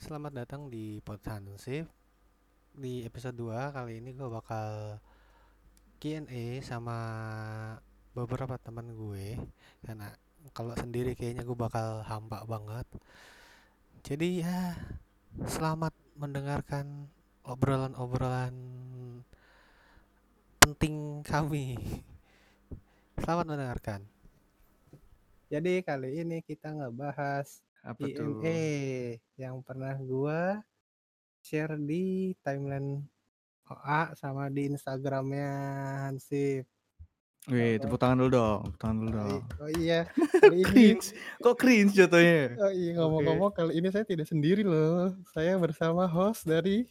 Selamat datang di Podhansip Di episode 2 kali ini gue bakal Q&A sama beberapa teman gue. Karena kalau sendiri kayaknya gue bakal hampa banget. Jadi ya selamat mendengarkan obrolan-obrolan penting kami. Selamat mendengarkan. Jadi kali ini kita ngebahas Apa tuh? IME yang pernah gua share di timeline OA sama di Instagramnya Hansip. Wih, tepuk tangan dulu dong. Tepuk tangan dulu dong. oh iya, kali ini cringe. Kok cringe jatuhnya? oh iya ngomong-ngomong kali ini saya tidak sendiri loh. Saya bersama host dari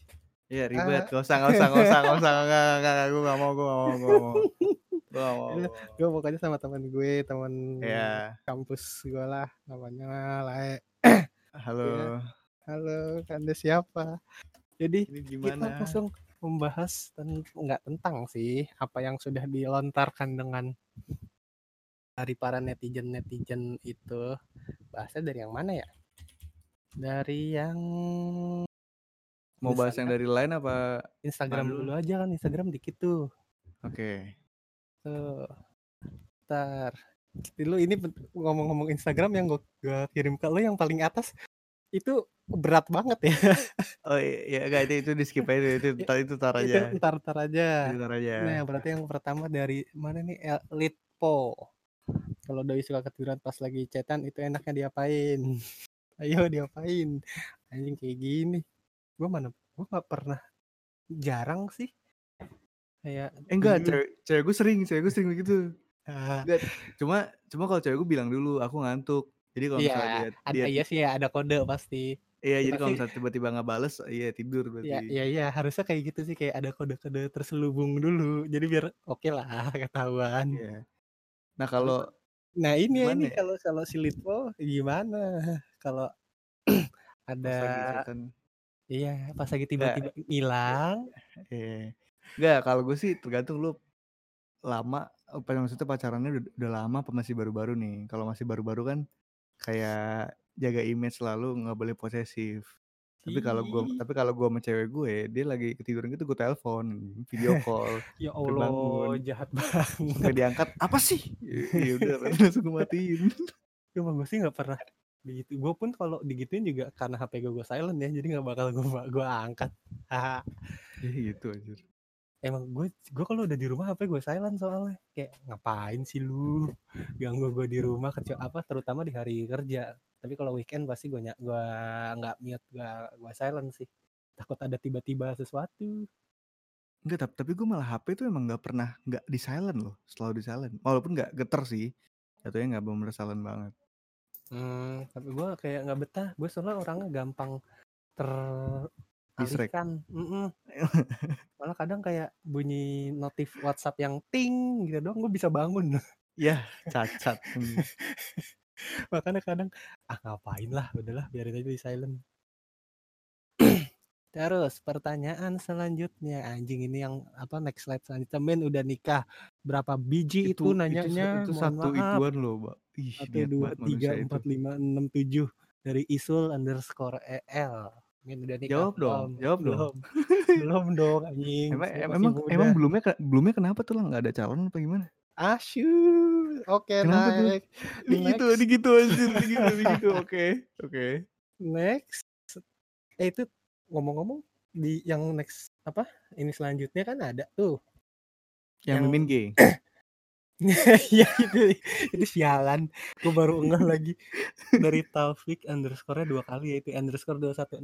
Iya ribet. Ah. Gak usah, gak usah, gak usah, gak usah. Gak, gak, gak, gak mau, gue gak mau, gue gak mau. Gue gak mau. Iya, gue pokoknya sama teman gue, teman Ya, kampus gue lah namanya Lae. halo. Halo, Anda siapa? Jadi Ini kita langsung membahas ten nggak tentang sih apa yang sudah dilontarkan dengan dari para netizen netizen itu bahasnya dari yang mana ya dari yang Mau bahas yang Instagram, dari lain apa? Instagram dulu aja kan Instagram dikit tuh Oke. Tuh ntar lu ini ngomong-ngomong Instagram yang gue kirim ke lu yang paling atas itu berat banget ya Oh iya, enggak itu, itu di skip aja. Itu, itu, itu tar itu aja. ntar ntar aja Itu tar aja. Nah, berarti yang pertama dari mana nih? Litpo. Kalau doi suka ketiduran pas lagi chatan itu enaknya diapain? Ayo diapain? Anjing kayak gini. Gue mana? Gue nggak pernah. Jarang sih. Kayak Eh enggak, cewek, cewek gue sering, cewek gue sering begitu. Ah, Enggak, cuma cuma kalau cewek gue bilang dulu, aku ngantuk. Jadi kalau Iya, misalnya dia, ada dia iya sih ya ada kode pasti. Iya, Ya, jadi kalau misalnya tiba-tiba nggak bales, iya tidur ya berarti. ya iya harusnya kayak gitu sih kayak ada kode-kode terselubung dulu. Jadi biar oke lah ketahuan. Iya. Nah kalau nah ini ya ini ya? kalau kalau si Litpo gimana? Kalau Pas ada lagi chatan, Iya, pas lagi tiba-tiba hilang. eh, enggak. Kalau gue sih tergantung lu lama, apa maksudnya pacarannya udah, udah lama apa masih baru-baru nih? Kalau masih baru-baru kan kayak jaga image selalu nggak boleh posesif. Tapi kalau gue, Ih, tapi kalau gue sama cewek gue, dia lagi ketiduran gitu, gue telepon, video call, ya Allah, bangun, jahat sampai banget. diangkat, apa sih? Iya udah, langsung gue matiin. Cuma gue sih nggak pernah begitu. Gue pun kalau digituin juga karena HP gue gue silent ya, jadi nggak bakal gue gue angkat. Iya gitu aja. Emang gue gue kalau udah di rumah HP gue silent soalnya. Kayak ngapain sih lu ganggu gue di rumah kecuali apa terutama di hari kerja. Tapi kalau weekend pasti gue nyak gue nggak mute gue gue silent sih. Takut ada tiba-tiba sesuatu. Enggak, tapi, tapi gue malah HP tuh emang nggak pernah nggak di silent loh, selalu di silent. Walaupun nggak geter sih, jatuhnya nggak bener silent banget. Hmm, tapi gue kayak nggak betah. Gue soalnya orangnya gampang Distract. teralihkan. Mm-mm. Malah kadang kayak bunyi notif WhatsApp yang ting gitu doang gue bisa bangun. Ya, cacat. Hmm. Makanya kadang ah ngapain lah, udahlah biarin aja di silent. Terus pertanyaan selanjutnya anjing ini yang apa next slide selanjutnya men udah nikah berapa biji itu, Itu itu nanyanya itu mohon satu ituan loh, Mbak. Satu dua tiga itu. empat lima enam tujuh dari isul underscore el men udah nikah? Jawab dong, belum. jawab dong. belum. Belum dong anjing. Emang masih emang muda emang belumnya belumnya kenapa tuh lah nggak ada calon apa gimana? asyuh oke Kenapa tuh? naik Ini gitu, next. ini gitu anjir, ini gitu, ini gitu. Oke, oke. next. Eh itu ngomong-ngomong di yang next apa? Ini selanjutnya kan ada tuh. Yang yang mimin gay. ya itu itu sialan gue baru ngeh lagi dari Taufik underscore dua kali yaitu underscore 216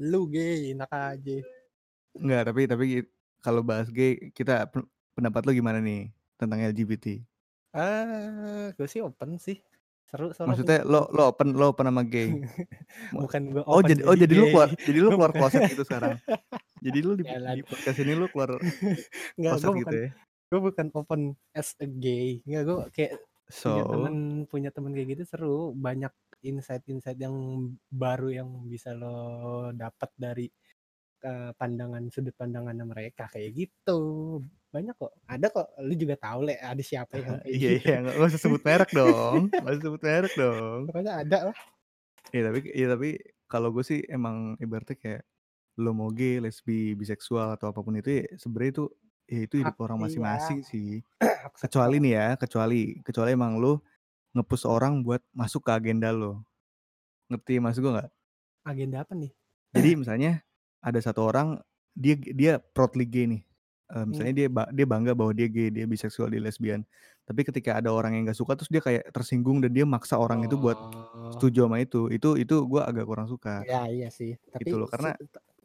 lu gay enak aja Enggak, tapi tapi kalau bahas gay, kita pen- pendapat lo gimana nih tentang LGBT? ah gue sih open sih seru soalnya Maksudnya lo lo open lo open sama gay. Bukan gue Oh jadi oh jadi lu keluar jadi lu keluar kloset gitu sekarang. Jadi lu di, di podcast ini lu keluar nggak kloset gue gitu bukan ya. Gue bukan open as a gay. Nggak gue kayak punya temen So, punya temen kayak gitu seru. Banyak insight-insight yang baru yang bisa lo dapat dari eh, pandangan sudut pandangan mereka kayak gitu. Banyak kok. Ada kok. Lu juga tahu le ada siapa yang kayak iya gitu? iya. Nggak usah sebut merek dong, nggak usah sebut merek dong. pokoknya ada lah. Iya tapi iya tapi kalau gue sih emang ibaratnya kayak lo mau gay, lesbi, biseksual atau apa pun itu ya sebenarnya itu ya itu hidup Hak orang iya. masing-masing sih. Kecuali nih ya, kecuali kecuali emang lo nge-push orang buat masuk ke agenda lo. Ngerti maksud gue nggak? Agenda apa nih? Jadi misalnya ada satu orang dia dia proudly gay nih. Hmm. misalnya dia ba- dia bangga bahwa dia gay, dia biseksual, dia lesbian. Tapi ketika ada orang yang nggak suka terus dia kayak tersinggung dan dia maksa orang itu buat Oh. setuju sama itu. Itu itu gue agak kurang suka. Ya iya sih. Tapi Gitu loh, karena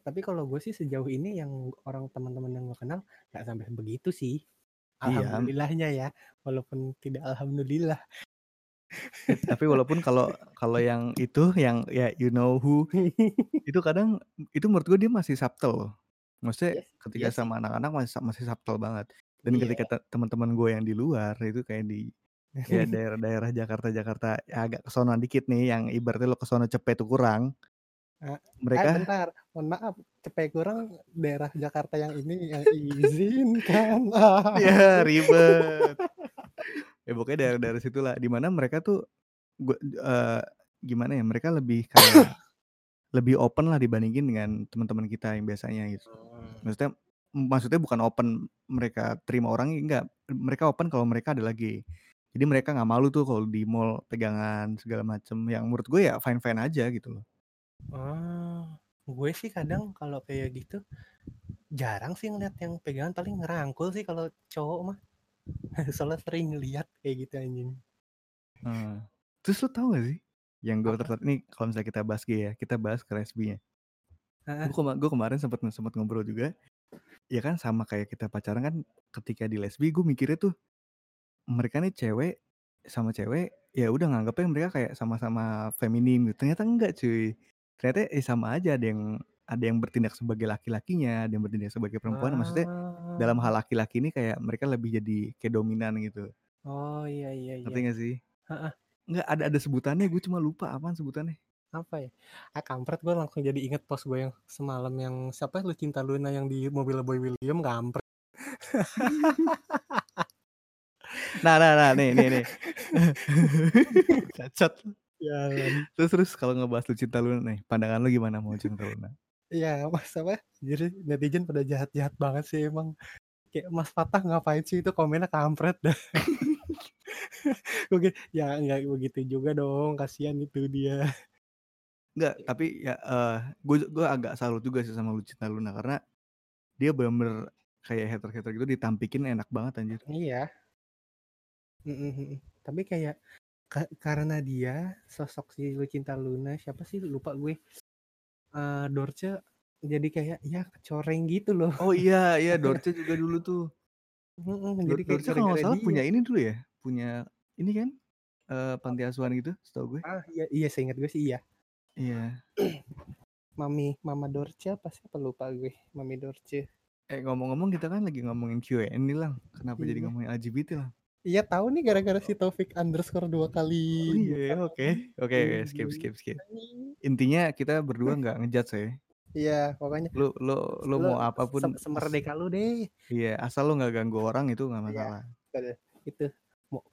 tapi kalau gue sih sejauh ini yang orang teman-teman gue kenal nggak sampai begitu sih. Iya. Alhamdulillahnya ya, walaupun tidak alhamdulillah. Eh, tapi walaupun kalau kalau yang itu yang ya you know who itu kadang itu menurut gue dia masih subtle loh. Maksudnya Iya, ketika sih. sama anak-anak masih masih subtle banget. Dan Iya. ketika te- teman-teman gue yang di luar itu kayak di ya daerah-daerah Jakarta Jakarta ya agak kesono dikit nih yang ibaratnya lo kesono cepet tuh kurang. Ah, Eh, Mereka bentar, mohon maaf, cepet kurang daerah Jakarta yang ini yang izinkan. Ya ribet. ya pokoknya daerah-daerah situlah di mana mereka tuh gua eh, gimana ya mereka lebih kayak lebih open lah dibandingin dengan teman-teman kita yang biasanya gitu. Maksudnya maksudnya bukan open mereka terima orang enggak mereka open kalau mereka ada lagi jadi mereka nggak malu tuh kalau di mall pegangan segala macem yang menurut gue ya fine fine aja gitu loh Ah, gue sih kadang kalau kayak gitu jarang sih ngeliat yang pegangan paling ngerangkul sih kalau cowok mah. Soalnya sering ngeliat kayak gitu anjing. Hmm. terus lo tau gak sih yang gue tertarik nih kalau misalnya kita bahas gay ya kita bahas ke lesbinya gue kema kemarin sempat sempat ngobrol juga ya kan sama kayak kita pacaran kan ketika di lesbi gue mikirnya tuh mereka nih cewek sama cewek ya udah nganggapnya mereka kayak sama-sama feminim gitu ternyata enggak cuy ternyata eh sama aja ada yang ada yang bertindak sebagai laki-lakinya ada yang bertindak sebagai perempuan maksudnya dalam Ah. hal laki-laki ini kayak mereka lebih jadi kayak dominan gitu Oh iya iya ngerti iya. gak sih nggak ada ada sebutannya gue cuma lupa apaan sebutannya Apa ya? Ah kampret gue langsung jadi inget post gue yang semalam yang siapa lu cinta Luna yang di mobil Boy William kampret. nah nah nah nih nih nih cacat Jalan. terus terus kalau ngebahas lu cinta Luna nih pandangan lu gimana mau cinta Luna Iya, Mas apa? Jadi netizen pada jahat-jahat banget sih emang. Kayak Mas Fatah ngapain sih itu komennya kampret dah. Gue gitu, ya nggak begitu juga dong, kasihan itu dia. Enggak, tapi ya gue gue agak salut juga sih sama Lucinta Luna karena dia bener-bener kayak hater-hater gitu ditampikin enak banget anjir. Iya. Mm-mm, mm-mm. Tapi kayak ka- karena dia sosok si Lucinta Luna siapa sih lupa gue. Eh Dorce jadi kayak ya kecoreng gitu loh. Oh iya, iya Dorce juga dulu tuh. Mm-mm, jadi kayak Dorce kalau salah dia. punya ini dulu ya, punya ini kan eh panti asuhan gitu, setahu gue. Ah iya iya seingat gue sih iya. Iya. Mami Mama Dorce apa sih lupa gue. Mami Dorce. Eh ngomong-ngomong kita kan lagi ngomongin Q&A nih lang. Kenapa jadi Iya. ngomongin LGBT lah? Iya tahu nih gara-gara si Taufik underscore dua kali. Oh iya, oke. Oke, skip skip skip. Intinya kita berdua nggak ngejudge ya. Iya pokoknya Lu lu lu Lu mau apa pun se- semerdeka lu deh. Iya, asal lu nggak ganggu orang itu nggak Iya. masalah. Itu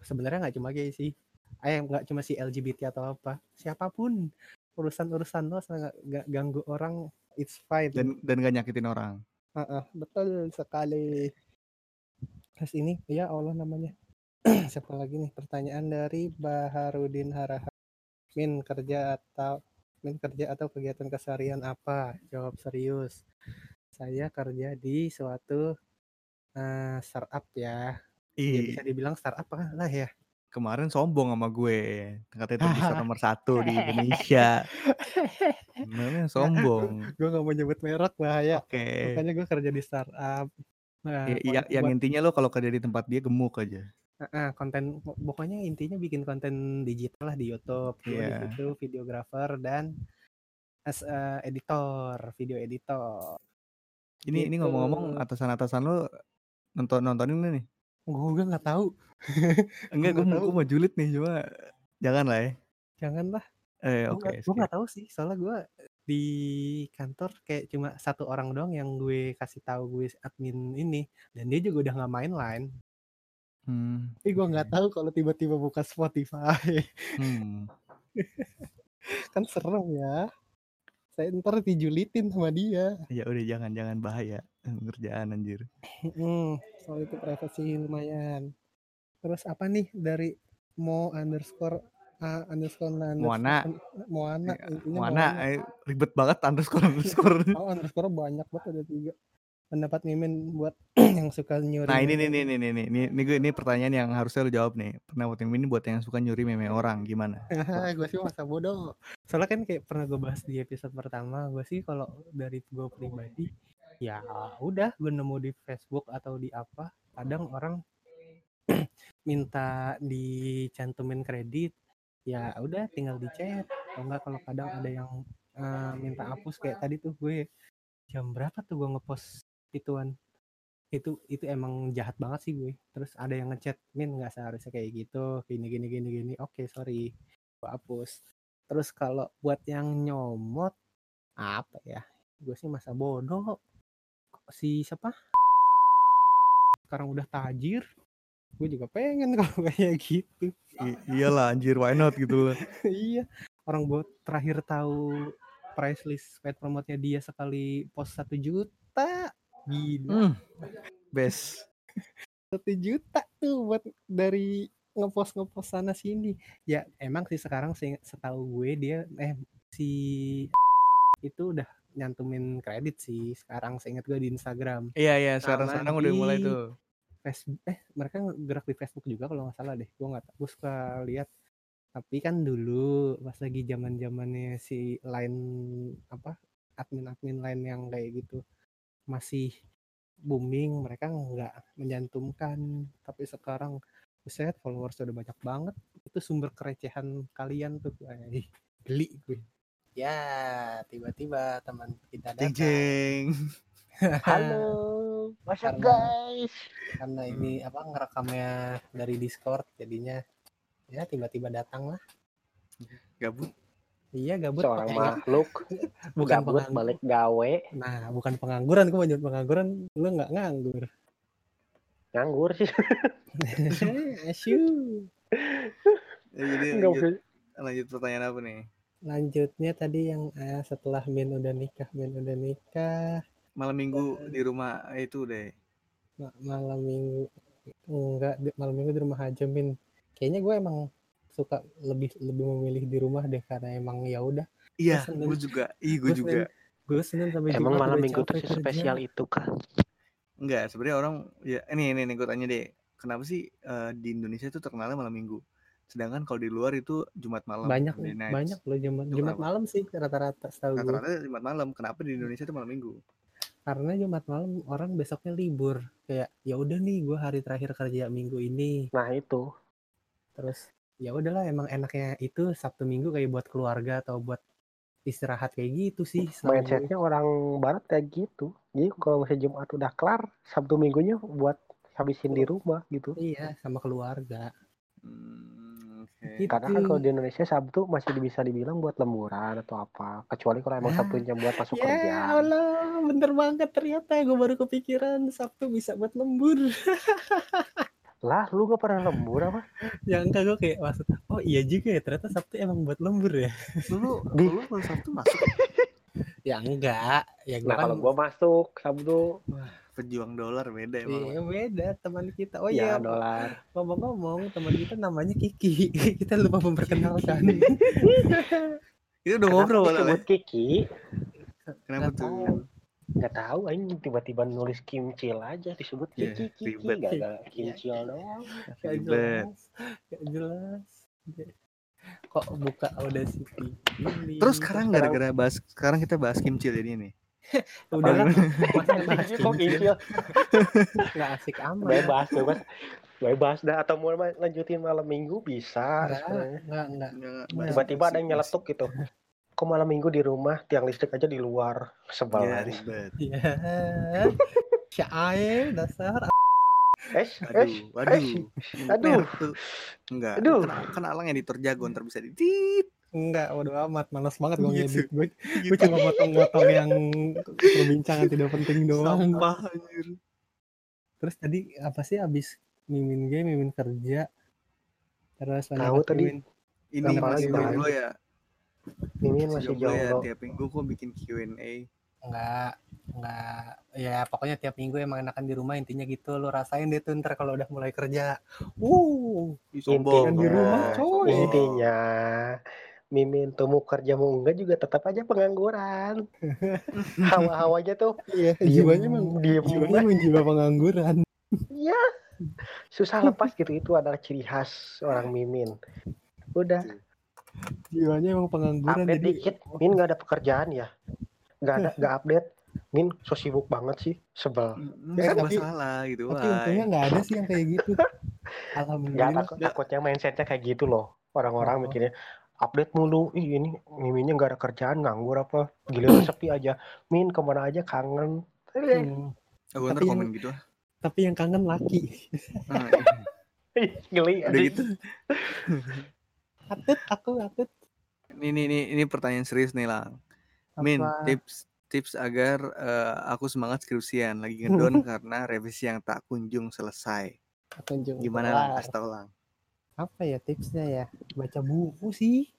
sebenarnya nggak cuma gay sih. Eh nggak cuma si LGBT atau apa. Siapa pun urusan-urusan lo asal nggak ganggu orang it's fine. Dan dan gak nyakitin orang. Heeh, betul sekali. Terus ini ya Allah namanya. Siapa lagi nih? Pertanyaan dari Baharudin Haraha. Min kerja atau Min kerja atau kegiatan keseharian apa? Jawab serius. Saya kerja di suatu eh, startup ya. Ya bisa dibilang startup lah ya. kemarin sombong sama gue. Katanya terbesar nomor satu di Indonesia. Namanya sombong. gue gak mau nyebut merek bahaya. Oke. Makanya gue kerja di startup. Nah, Ya, ya- yang buat- intinya lo kalau kerja di tempat dia gemuk aja. Heeh, konten pokoknya intinya bikin konten digital lah di YouTube gue di situ videographer dan as a editor video editor Ini ini Gitu. ngomong-ngomong atasan-atasan lo nonton nontonin lo nih. gue nggak tahu Enggak, gue mau mau julid nih cuma jangan lah ya. janganlah Eh gue oke. nggak gue nggak tahu sih soalnya gue di kantor kayak cuma satu orang doang yang gue kasih tahu gue admin ini dan dia juga udah nggak main line Hmm. tapi gue nggak tahu kalau tiba-tiba buka Spotify Hmm. kan serem ya saya ntar dijulitin sama dia Ya udah jangan jangan bahaya kerjaan anjir. Mm, soal itu privasi lumayan terus apa nih dari mo underscore a underscore na Moana. underscore Moana intinya Mana eh, ribet banget underscore underscore. Oh, underscore banyak banget ada tiga. Pendapat Mimin buat yang suka nyuri. Nah ini nih nih nih nih nih ini ini, gue- ini pertanyaan yang harusnya lu jawab nih. Pernah buat ini buat yang suka nyuri meme orang gimana? gue sih masa bodoh. Soalnya kan kayak pernah gue bahas di episode pertama, gue sih kalau dari gue pribadi, ya udah gue nemu di Facebook atau di apa, kadang orang minta dicantumin kredit, ya udah tinggal di chat. Atau enggak kalau kadang ada yang eh, minta hapus kayak tadi tuh gue jam berapa tuh gue ngepost ituan. Itu itu emang jahat banget sih gue. Terus ada yang ngechat min nggak seharusnya kayak gitu. Gini gini gini gini. Oke sorry. Gue hapus. Terus kalau buat yang nyomot apa ya? Gue sih masa bodoh. Si siapa? Sekarang udah tajir. Gue juga pengen kalau kayak gitu. I- iyalah anjir why not gitu loh. iya. Orang buat terakhir tahu price list paid promote-nya dia sekali post satu juta gila Hmm. Best. satu juta tuh buat dari ngepost ngepost sana sini ya emang sih sekarang se- setahu gue dia eh si itu udah nyantumin kredit sih sekarang seingat gue di Instagram Iya iya sekarang sekarang udah mulai tuh. Facebook eh mereka gerak di Facebook juga kalau nggak salah deh gue nggak tahu gue suka lihat tapi kan dulu pas lagi zaman zamannya si line apa admin admin line yang kayak gitu masih booming mereka nggak menyantumkan tapi sekarang buset followers udah banyak banget itu sumber kerecehan kalian tuh Ay, geli gue ya tiba-tiba teman kita datang jeng. Halo, what's up guys? karena ini apa ngerekamnya dari Discord jadinya ya tiba-tiba datang lah Gabut. Iya gabut Seorang makhluk bukan gabut penganggur- balik gawe, nah bukan pengangguran gue menyebut pengangguran lu nggak nganggur nganggur sih. Asyu. Ya, jadi Nggak lanjut, lanjut pertanyaan apa nih? lanjutnya tadi yang eh, setelah Min udah nikah Min udah nikah Malam minggu di rumah itu deh. ma- malam minggu enggak di- malam minggu di rumah aja Min kayaknya gue emang suka lebih lebih memilih di rumah deh karena emang ya udah Iya, gue juga. Iya, gue juga. Senin. gue senin sampai Emang malam minggu tuh spesial itu kah? Enggak, sebenarnya orang ya ini ini, ini gue tanya deh. Kenapa sih eh, di Indonesia itu terkenalnya malam minggu? Sedangkan kalau di luar itu Jumat malam. banyak banyak loh Jumat Itu Jumat kenapa? malam sih rata-rata setahu gue Rata-rata Jumat malam. Kenapa di Indonesia itu malam minggu? karena Jumat malam orang besoknya libur kayak ya udah nih gue hari terakhir kerja minggu ini Nah itu, terus ya udahlah emang enaknya itu Sabtu Minggu kayak buat keluarga atau buat istirahat kayak gitu sih mindsetnya orang barat kayak gitu. Jadi kalau misalnya Jumat udah kelar, Sabtu Minggunya buat habisin di rumah gitu. iya sama keluarga Hmm, oke. Gitu. Karena kan kalau di Indonesia Sabtu masih bisa dibilang buat lemburan atau apa. Kecuali kalau emang Ya. Sabtunya buat masuk ya kerja. Allah bener banget ternyata gue baru kepikiran Sabtu bisa buat lembur Lah, lu gak pernah lembur apa? ya enggak gue kayak maksud oh iya juga ya ternyata Sabtu emang buat lembur ya Lu Di- lu kalau Sabtu masuk ya enggak ya gue Nah, kan kalau gua masuk Sabtu, pejuang dolar beda emang. Iya beda teman kita. Oh ya iya, dolar. ngomong-ngomong teman kita namanya Kiki. kita lupa memperkenalkan. Itu udah ngobrol disebut Kiki? Kenapa tuh? Nggak tahu, aing tiba-tiba nulis kimcil aja disebut Iya, Kiki gak ada kimcil doang. Gak jelas. Gak jelas. Kok buka Audacity ini? Terus sekarang gara-gara bahas sekarang kita bahas kimchi jadi nih. udah lah. Masa bahas kimcil? Nggak asik amat. Bebas, bebas. Bebas dah atau mau ma- lanjutin malam minggu bisa. Enggak, sebenarnya. enggak, enggak. Nggak, Tiba-tiba ada yang kimchi, nyeletuk gitu. Kok malam minggu di rumah, tiang listrik aja di luar. Sebel Iya, aja. ribet. Ya. Syae dasar. Eh, eh, Aduh, waduh. aduh. Tuh. Enggak. Aduh. Kena, kena alang editor jago ntar bisa di tit. Enggak, waduh amat. Malas banget gue Gitu. ngedit. Gue gue cuma potong-potong yang perbincangan tidak penting doang. Sampah anjir. Terus tadi apa sih abis mimin game, mimin kerja. Terus Tahu lanjut tadi. mimin. Ini Kenapa masih jomblo ya. Mimin Si masih jomblo ya tiap minggu kok bikin Q&A. Enggak, enggak. Ya pokoknya tiap minggu emang enakan di rumah intinya gitu. Lu rasain deh tuh ntar kalau udah mulai kerja. Uh. Kan di rumah, Intinya, coy. intinya Mimin tuh mau kerja mau enggak juga tetap aja pengangguran. Hawa-hawanya tuh iya, jiwanya emang diem jiwanya banget. emang jiwa pengangguran. Iya. Susah lepas gitu itu adalah ciri khas orang Mimin. Udah Jiwanya emang pengangguran update jadi dikit, Min nggak ada pekerjaan ya? Nggak ada, nggak update. Min so sibuk banget sih, sebel. Mm, Ya, serba tapi- salah gitu. tapi untungnya nggak ada sih yang kayak gitu. Nggak Alhamdulillah. takut, takutnya mindsetnya kayak gitu loh. Orang-orang Oh. mikirnya update mulu. Ih ini Miminnya nggak ada kerjaan, nganggur apa? Giliran sepi aja. Min ke mana aja kangen. Eh, Hmm, ntar Tapi yang- komen gitu ah. tapi yang kangen laki. Ih, Geli. Udah gitu. Atut, aku atut. Ini, ini, ini, ini pertanyaan serius nih lang. Min, Apa? tips tips agar eh, aku semangat skripsian lagi ngedon karena revisi yang tak kunjung selesai. Kunjung Gimana lang? kelar. Kasih tau lang. Apa ya tipsnya ya? Baca buku sih.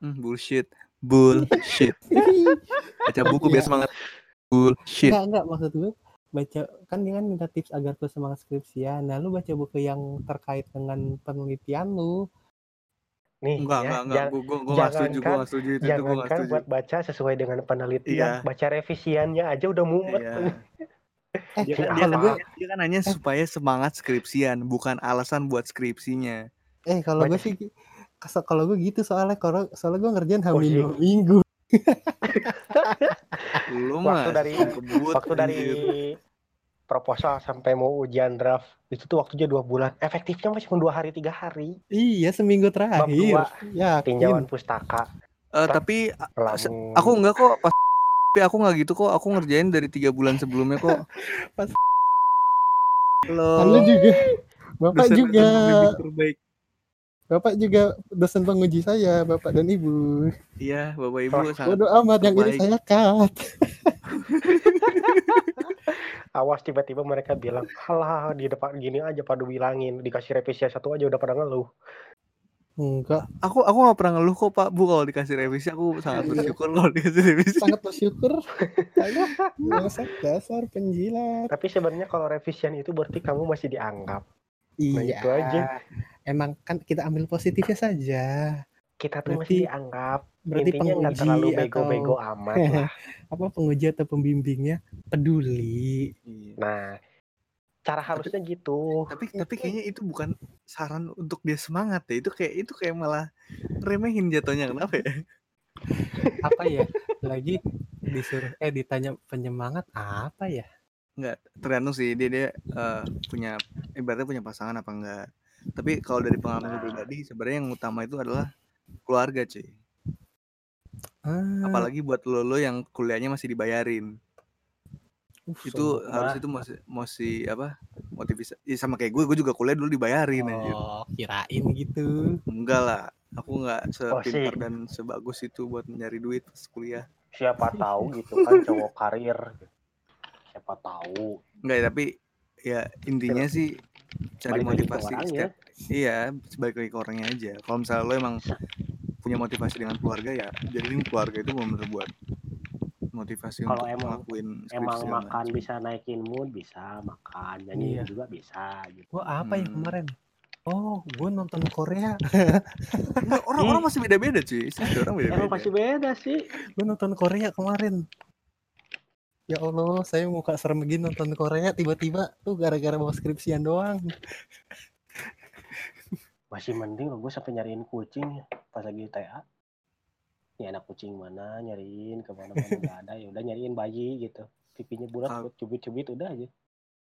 Hmm, bullshit. Bullshit. Baca buku biar Iya. semangat. Bullshit. Enggak, enggak maksud gue baca kan dia kan minta tips agar gue semangat skripsian. Nah, lu baca buku yang terkait dengan penelitian lu. Nih, Enggak, ya, enggak, enggak. jang- Gue gue gue nggak setuju, nggak setuju itu, jangankan setuju. buat baca sesuai dengan penelitian, Iya. baca revisiannya aja udah mumet. Iya. Eh, Dia, kan- Ya, dia, kalau kan, gue dia kan hanya supaya semangat skripsian, bukan alasan buat skripsinya. eh kalau gue sih kalau gue gitu soalnya kalau soalnya gue ngerjain Oh, hamil iya. dua minggu. Lu Waktu mah dari- kebut, waktu dari. Proposal sampai mau ujian draft itu tuh waktunya dua bulan efektifnya masih cuma dua hari tiga hari Iya, seminggu terakhir. dua, Yakin. tinjauan pustaka Eh, tapi aku enggak kok pas tapi aku nggak gitu kok. Aku ngerjain dari tiga bulan sebelumnya kok. Pas- Halo. Kan lu juga. Bapak dosen juga. terbaik. Bapak juga dosen penguji saya, Bapak dan Ibu. Iya, Bapak Ibu Oh, sangat Bodoh amat yang ini saya cut. awas tiba-tiba mereka bilang halah di depan gini aja pada bilangin dikasih revisi satu aja udah pada ngeluh Enggak, Aku aku nggak pernah ngeluh kok Pak Bu kalau dikasih revisi. Aku sangat bersyukur kalau dikasih revisi. sangat bersyukur. Saya dasar dasar penjilat. tapi sebenarnya kalau revisian itu berarti kamu masih dianggap Nah, Iya. itu aja. Emang kan kita ambil positifnya saja. Kita tuh Berarti- masih dianggap Berarti intinya nggak terlalu atau bego-bego amat lah apa penguji atau pembimbingnya peduli. Iya. nah cara harusnya gitu Tapi tapi kayaknya itu bukan saran untuk dia semangat ya. Itu kayak itu kayak malah remehin jatuhnya kenapa ya? Apa ya? Lagi disuruh eh ditanya penyemangat apa ya? Enggak, tergantung sih dia dia eh, punya ibaratnya punya pasangan apa enggak. Tapi kalau dari pengalaman gue Nah. pribadi sebenarnya yang utama itu adalah keluarga cuy. Ah, Apalagi buat lo lo yang kuliahnya masih dibayarin. uh, Itu sombong harus itu masih masih apa? Motivasi ya sama kayak gue, gue juga kuliah dulu dibayarin anjir. Oh, kirain gitu. Enggak lah. Aku nggak sepintar sih. dan sebagus itu buat nyari duit pas kuliah. siapa tahu gitu kan cowok karir siapa tahu Enggak, tapi ya intinya sih cari Balik lagi ke motivasi setiap iya sebalik lagi ke orangnya aja kalau misalnya lo emang punya motivasi dengan keluarga ya jadiin keluarga itu benar buat motivasi Kalau untuk emang- emang makan macam. bisa naikin mood bisa makan nyanyi Iya. juga bisa gitu Gua apa ya Hmm. kemarin? Oh, gue nonton Korea. Orang-orang masih beda-beda cuy sih orang beda-beda emang pasti beda sih Gue nonton Korea kemarin. Ya Allah, saya muka serem begini nonton Korea tiba-tiba tuh gara-gara bawa skripsian doang. masih mending loh gue sampai nyariin kucing pas lagi TA ini anak kucing mana nyariin ke mana mana nggak ada ya udah nyariin bayi gitu. Pipinya bulat buat cubit-cubit udah aja.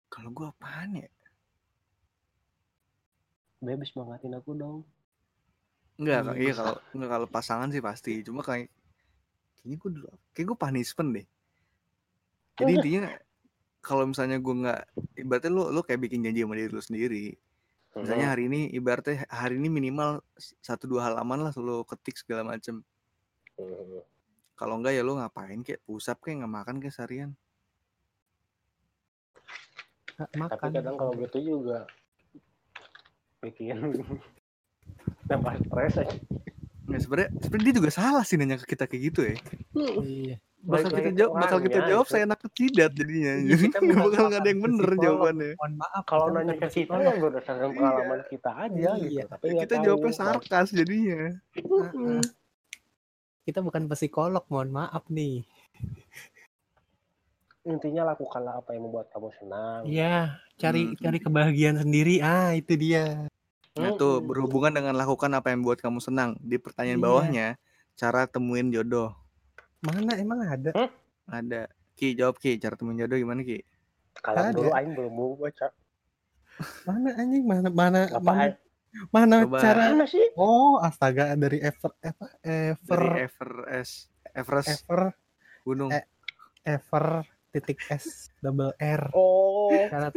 Kalau gue apaan ya? Bebas bangetin aku dong. Enggak Hmm. iya kalau enggak kalau pasangan sih pasti. Cuma kayak kayaknya gue dulu kayak gue punishment deh jadi intinya kalau misalnya gue nggak ibaratnya lo lo kayak bikin janji sama diri lo sendiri. Misalnya hari ini ibaratnya hari ini minimal satu dua halaman lah lo ketik segala macem. Kalau enggak ya lo ngapain kayak pusap kayak nggak makan kayak seharian. Nggak tapi makan. kadang kalau gitu juga bikin nambah stres aja. Nggak sebenarnya sebenarnya dia juga salah sih nanya ke kita kayak gitu ya. Iya. Bakal kita jawab bakal kita jawab gitu. saya enak jidat jadinya. Iya, kita bakal nggak ada yang bener psikolog. jawabannya. Mohon maaf. Kalau kita nanya ke kita ya berdasarkan pengalaman kita aja gitu. Iya. Tapi nggak Kita tahu. jawabnya sarkas jadinya. Heeh. Kita bukan psikolog, mohon maaf nih. Intinya lakukanlah apa yang membuat kamu senang. Iya, cari Hmm. cari kebahagiaan sendiri. Ah, itu dia. Nah tuh Mm-mm. berhubungan dengan lakukan apa yang buat kamu senang. Di pertanyaan Iya. bawahnya cara temuin jodoh. Mana emang ada? Ada. Ki jawab Ki, cara temuin jodoh gimana Ki? Kalau dulu Aing belum mau baca. Mana anjing? Mana mana Apa mana, mana Coba. cara? Mana sih? Oh, astaga dari ever apa ever Dari Everest, Everest ever gunung. eh, ever titik s double r Oh, cara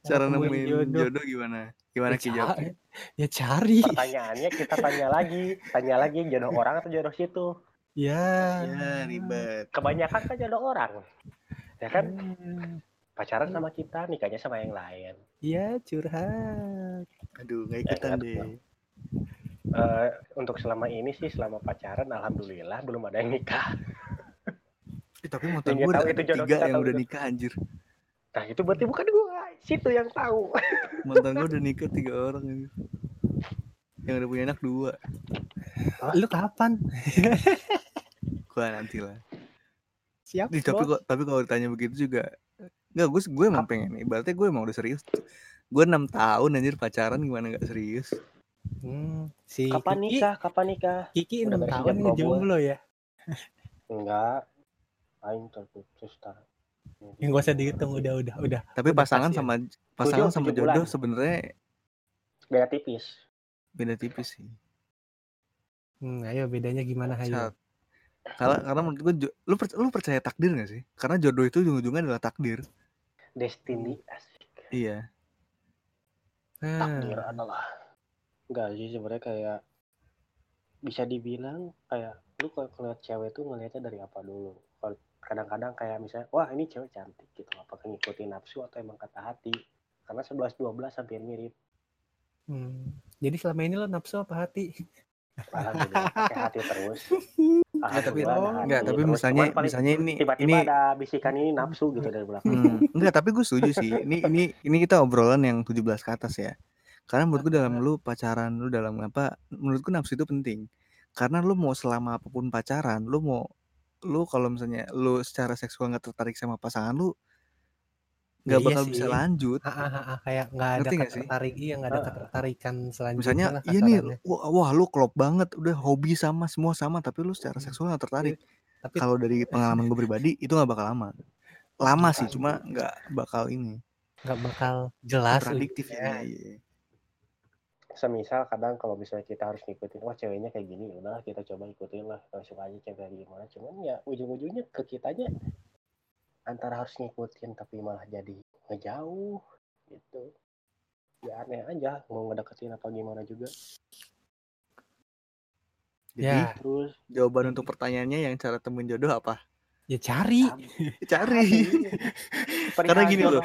cara nemuin jodoh. jodoh, gimana? Gimana Ya, Ki jawab? Ya cari pertanyaannya kita tanya lagi, tanya lagi jodoh orang atau jodoh situ. Ya Ya ribet. Kebanyakan kan jodoh orang, ya kan? Hmm, Pacaran sama kita, nikahnya sama yang lain. ya curhat Aduh nggak Ya, ikutan nggak deh. Eh, untuk selama ini sih, selama pacaran, alhamdulillah belum ada yang nikah. Eh, tapi gue tahu ada itu jodoh tiga kita, yang udah itu. nikah anjir. Nah itu berarti bukan gua, situ yang tahu. Mantan gue udah nikah tiga orang. Yang udah punya anak dua. lu kapan Gua nanti lah. siap Ih, tapi kok tapi kalau ditanya begitu juga Enggak, gue gue emang pengen nih. Berarti gue emang udah serius. Gue enam tahun anjir pacaran gimana nggak serius? Hmm, si Kapan Kiki, nikah? Kapan nikah? Kiki Udah enam tahun nih jomblo ya Enggak. Aing terputus tar. yang gak usah dihitung udah udah udah Tapi Udah pasangan sama pasangan sama jodoh sebenarnya Beda tipis. Beda tipis sih. hmm, ayo bedanya gimana ayo Saat- Karena karena menurut gue lu percaya, lu percaya takdir gak sih? Karena jodoh itu ujung-ujungnya adalah takdir. Destiny asik. Iya. Nah, Takdir adalah. Enggak sih sebenarnya kayak bisa dibilang kayak lu kalau ngeliat cewek tuh ngelihatnya dari apa dulu. Kalau kadang-kadang kayak misalnya, wah ini cewek cantik gitu. Apakah ngikutin nafsu atau emang kata hati? Karena 11 12 hampir mirip. Hmm. jadi selama ini lo nafsu apa hati Alhamdulillah pakai hati terus. Enggak, tapi ada enggak, tapi terus. misalnya Cuman paling misalnya ini tiba-tiba ini ada bisikan ini nafsu gitu dari belakang. Hmm, enggak, tapi gue setuju sih. Ini ini ini kita obrolan yang 17 ke atas ya. Karena menurutku dalam lu pacaran, lu dalam apa? Menurutku nafsu itu penting. Karena lu mau selama apa pun pacaran, lu mau lu kalau misalnya lu secara seksual nggak tertarik sama pasangan lu nggak iya bakal sih. bisa lanjut. Ah, ah, ah, ah, kayak nggak ada ketertarik iya nggak ada ketertarikan selanjutnya Misalnya lah iya nih, wah, wah lu klop banget, udah hobi sama semua sama, tapi lu secara Hmm. seksual nggak tertarik. tapi Kalau dari pengalaman gue pribadi itu nggak bakal lama. Lama sih, cuma nggak bakal ini. nggak bakal jelas Kontradiktif ujungnya. ya. iya. Semisal kadang kalau misalnya kita harus ngikutin, wah ceweknya kayak gini, udah kita coba ikutin lah. Kalau suka aja cewek kayak gimana. Cuman ya ujung-ujungnya ke kitanya antara harus ngikutin tapi malah jadi ngejauh gitu. Ya aneh aja mau ngedeketin apa gimana juga. Jadi Ya, Terus jawaban untuk pertanyaannya yang cara temuin jodoh apa? ya cari. Cari. Karena gini loh.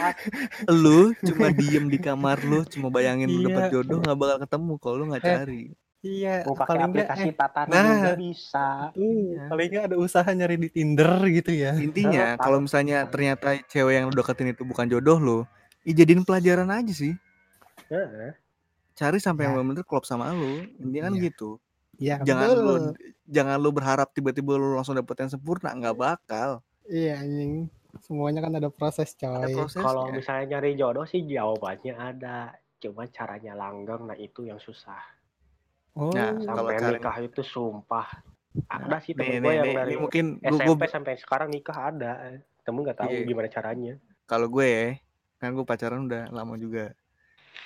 lu cuma diem di kamar lu cuma bayangin lu dapet Iya. jodoh nggak bakal ketemu kalau lu nggak Eh, cari Iya, mau pakai paling nggak aplikasi eh, tatanan Nah. juga bisa. tuh, paling nggak ada usaha nyari di Tinder gitu ya. intinya kalau misalnya ternyata cewek yang lu deketin itu bukan jodoh lu ya jadiin pelajaran aja sih Heeh. cari sampai yang Ya. bener-bener klop sama lu intinya kan Iya. gitu Iya, jangan betul. lu jangan lu berharap tiba-tiba lu langsung dapet yang sempurna nggak bakal Iya, anjing. Semuanya kan ada proses, coy. Kalau misalnya nyari jodoh sih jawabannya ada. Cuma caranya langgeng, nah itu yang susah. Oh, Nah, Kalau Sampai nikah itu sumpah. Ada sih nih, temen gue nih, yang nih, dari mungkin SMP gua- sampai sekarang nikah ada. Temen nggak tahu Iya. gimana caranya. kalau gue ya kan gue pacaran udah lama juga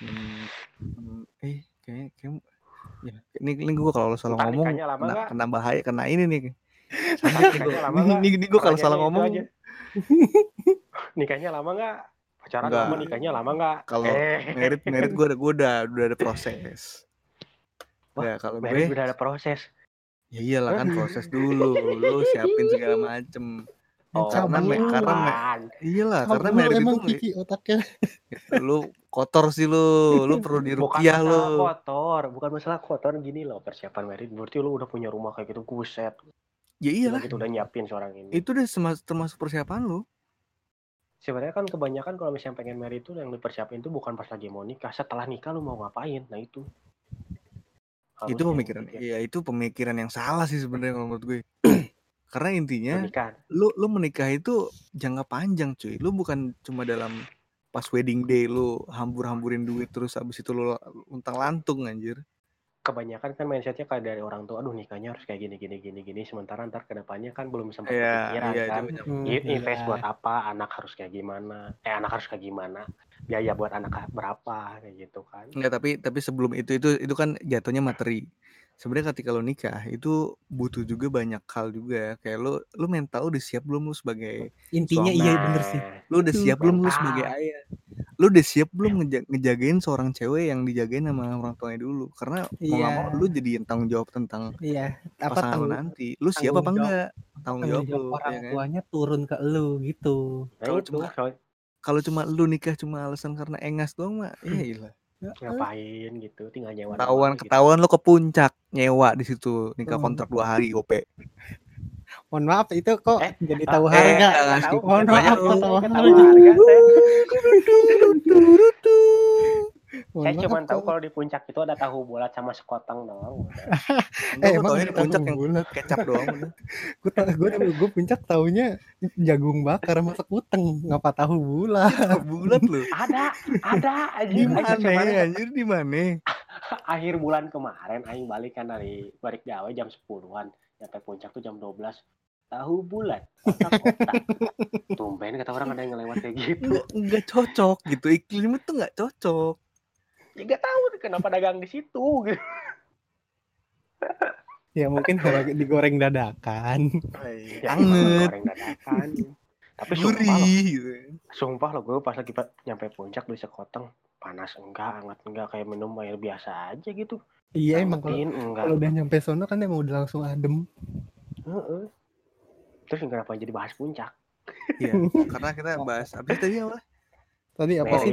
hmm, hmm, eh kayak kayak ya ini ini gue kalau salah ngomong kena, kena bahaya kena ini nih ini, ini gue kalau salah ngomong aja. nikahnya lama nggak? Pacaran lama nikahnya lama nggak? Kalau eh, merit merit gue udah gue udah udah ada proses Wah, ya kalau gue udah ada proses. ya iyalah kan proses dulu lu siapin segala macem Oh, karena me- karena me- iyalah karena Cabul merit itu Kiki otaknya. lu kotor sih lu lu perlu dirukiah lu kotor, bukan masalah kotor gini loh persiapan merit. Berarti lu udah punya rumah kayak gitu, buset. ya iyalah gitu udah nyiapin seorang ini. itu udah termasuk persiapan lu Sebenarnya kan kebanyakan kalau misalnya pengen merit itu yang dipersiapin itu bukan pas lagi mau nikah, setelah nikah lu mau ngapain? Nah itu. Itu pemikiran dipikir. ya itu pemikiran yang salah sih sebenarnya kalau menurut gue karena intinya Pernikahan. lu lu menikah itu jangka panjang cuy lu bukan cuma dalam pas wedding day lu hambur-hamburin duit terus abis itu lu untang lantung anjir kebanyakan kan mindsetnya kayak dari orang tua, aduh nikahnya harus kayak gini gini gini gini. Sementara ntar ke depannya kan belum sempat Iya, kepikiran iya, itu kan. Hmm, I- invest iya. buat apa? Anak harus kayak gimana? Eh anak harus kayak gimana? Biaya buat anak berapa kayak gitu kan? Enggak, tapi tapi sebelum itu itu itu kan jatuhnya materi. Sebenarnya ketika lo nikah itu butuh juga banyak hal juga. Kayak lo lo mental udah siap belum lo sebagai Intinya Suami. iya bener sih. lo udah Itu siap belum lo sebagai ayah. Lo udah siap belum ngeja- ngejagain seorang cewek yang dijagain sama orang tuanya dulu. Karena mau nggak Iya. mau lo jadi yang tanggung jawab tentang Iya. Apa pasangan lo tanggung, nanti. Lo siap apa tanggung jawab- enggak? Tanggung tanggung jawab jawab lo, orang ya kan? tuanya turun ke lu gitu. Kalau cuma- Kalau cuma lo nikah cuma alasan karena engas doang mah, ya ilah. Ngapain gitu? Tinggal nyewa Ketahuan doang gitu. ketahuan lo ke puncak nyewa di situ nikah Hmm. kontrak dua hari gope. Mohon maaf itu kok Eh, jadi ah, tahu eh, harga. ngasih. tahu, Mohon maaf, tahu, harga. Tahu. Mohon Saya cuma tahu kalau di puncak itu ada tahu bulat sama sekoteng doang. Eh, emang di puncak tahu yang bulat. kecap doang. Gue tau, gue gue puncak taunya jagung bakar sama sekuteng, ngapa tahu bulat. Bulat lu. Ada, ada Di anjing. Aing mana kemarin anjir di mana? akhir bulan kemarin aing balik kan dari balik gawe jam 10-an nyampe puncak tuh jam 12 tahu bulat kotak-kotak tumben kata orang ada yang ngelewat kayak gitu Enggak, enggak cocok gitu. Iklim itu enggak cocok. Ya gak tahu kenapa dagang di situ gitu Ya mungkin kalau digoreng dadakan. ya, Anget, goreng dadakan tapi sumpah loh gurih gitu. sumpah loh gue pas lagi pa- nyampe puncak beli sekoteng panas enggak hangat enggak kayak minum air biasa aja gitu Iya emang kalau Angetin enggak kalau udah nyampe sono kan emang udah langsung adem. Heeh. terus kenapa jadi bahas puncak Iya, karena kita bahas habis tadi apa? Tadi apa sih?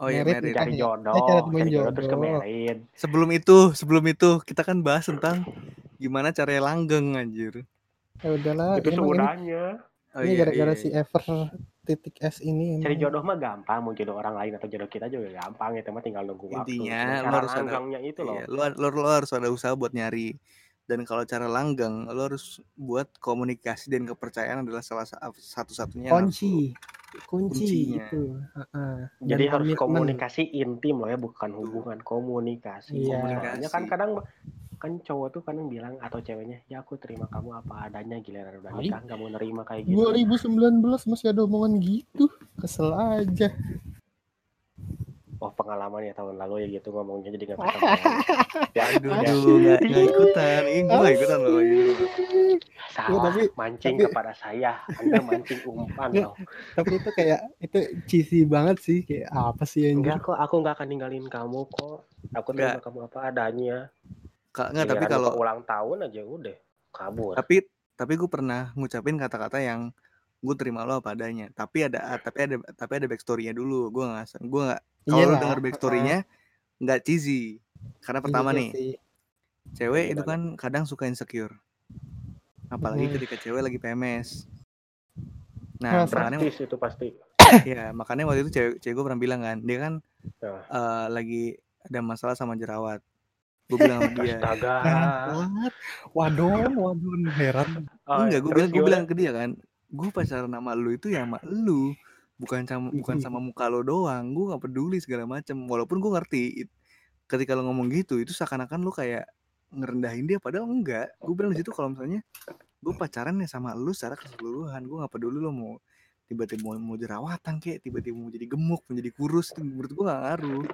Oh iya, Merit merit. cari Iya. jodoh Eh, cari cari jodoh terus ke jodoh. merit Sebelum itu, sebelum itu kita kan bahas tentang gimana caranya langgeng anjir. Ya udahlah, itu sebenarnya Oh ini iya, gara-gara iya, si iya. Ever titik S ini cari jodoh mah gampang mau jodoh orang lain atau jodoh kita juga gampang itu mah tinggal nunggu waktu Intinya, lo cara harus ada- itu loh Iya, lu, lu, lu harus ada usaha buat nyari. Dan kalau cara langgeng, lu harus buat komunikasi dan kepercayaan adalah salah sa- satu-satunya. lu- kunci Kuncinya. itu Heeh. Dan jadi harus komitmen. komunikasi intim loh ya bukan hubungan komunikasi Iya. soalnya kan kadang kan cowok tuh kadang bilang atau ceweknya ya aku terima kamu apa adanya giliran udah nikah nggak mau nerima kayak gitu 2019 masih ada omongan gitu kesel aja oh pengalaman ya tahun lalu ya gitu ngomongnya jadi nggak bisa ya Aduh, ya, aduh, nggak ikutan. Ini gue ikutan loh. salah tapi- mancing tapi- kepada saya anda mancing umpan loh tapi itu kayak itu cheesy banget sih kayak apa sih anjir enggak kok aku nggak akan ninggalin kamu kok aku terima Nggak. kamu apa adanya Ka- Nggak, tapi kalau ulang tahun aja udah kabur tapi tapi gue pernah ngucapin kata-kata yang gue terima lo apa adanya. Tapi ada tapi ada tapi ada backstorynya dulu. Gue nggak gue nggak kalau lu Iyalah, denger backstorynya nggak cheesy. Karena pertama Iya nih, sih. cewek itu Gimana? kan kadang suka insecure. Apalagi Hmm. ketika cewek lagi PMS. Nah, Nah, makanya itu pasti ya makanya waktu itu cewek, cewek gue pernah bilang kan, dia kan Ya. eh, lagi ada masalah sama jerawat. Gue bilang sama dia, astaga Banget. Wadon, wadon heran. Oh, enggak, gue bilang gue bilang ke dia kan, gue pacaran sama lu itu ya sama lu, bukan sama bukan sama muka lo doang. Gue nggak peduli segala macem. Walaupun gue ngerti, it- ketika lo ngomong gitu, itu seakan-akan lu kayak ngerendahin dia, padahal enggak. Gue bilang di situ kalau misalnya gue pacaran ya sama lu secara keseluruhan, gue nggak peduli lo mau tiba-tiba mau, mau jerawatan kek, tiba-tiba mau jadi gemuk, menjadi kurus, itu menurut gue gak ngaruh.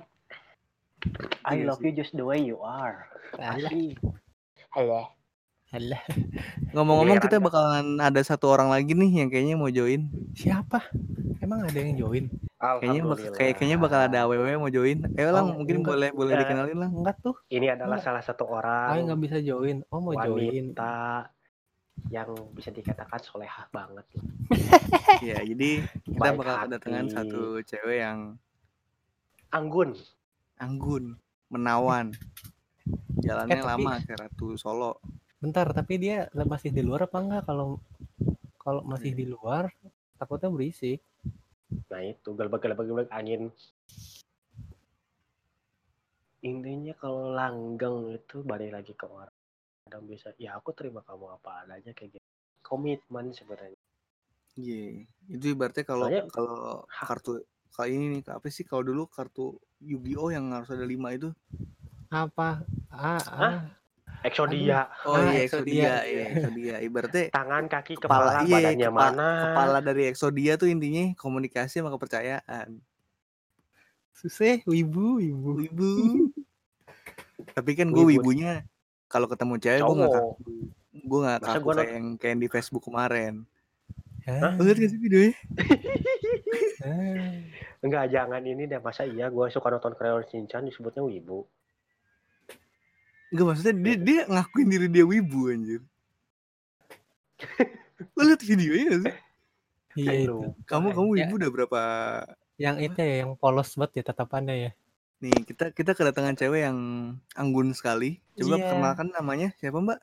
I love you just the way you are Asli. Halo. Alah. Ngomong-ngomong kita bakalan ada satu orang lagi nih yang kayaknya mau join. Siapa? Emang ada yang join? Kayaknya bak kayak kayaknya bakal ada aww mau join. Ayo lang, Oh, mungkin enggak. boleh boleh Eh, dikenalin lang. Enggak tuh. Ini adalah Enggak. salah satu Ah, orang nggak bisa join. Oh, mau join. wanita yang bisa dikatakan solehah banget lah. Iya, jadi kita Baik bakal kedatangan hati. satu cewek yang Anggun. anggun, menawan. Jalannya Eh, tapi- lama kayak Ratu Solo. Bentar, tapi dia masih di luar apa enggak? Kalau kalau masih di luar takutnya berisik. Nah itu gelbek-gelbek angin. Intinya kalau langgeng itu balik lagi ke orang. Kadang bisa, ya aku terima kamu apa adanya kayak gitu. Komitmen sebenarnya. Iya, itu ibaratnya kalau Soalnya- kalau kartu kayak ini nih, apa sih kalau dulu kartu Yu-Gi-Oh yang harus ada lima itu? Apa? Ah, Hah? ah. Exodia, Oh Ah, iya, Exodia, iya. iya, Exodia. Ibaratnya tangan, kaki, kepala, kepala, iya, badannya kepa- mana. kepala dari Exodia tuh intinya komunikasi sama kepercayaan. Susah, wibu, wibu. Wibu. Tapi kan gue Wibu. wibunya kalau ketemu cewek gue kaku. Gue nggak Masa kaku gua kayak yang kayak yang di Facebook kemarin. Hah? Lo liat gak sih videonya? Enggak, jangan ini deh. Masa iya gue suka nonton Crayon Shinchan disebutnya wibu. Enggak maksudnya dia dia ngakuin diri dia wibu anjir. Lo liat videonya gak sih? Iya itu. Kamu kamu Ya. wibu udah berapa Yang itu ya, yang polos banget ya tatapannya ya. Nih, kita kita kedatangan cewek yang anggun sekali. Coba Iya. perkenalkan namanya siapa, Mbak?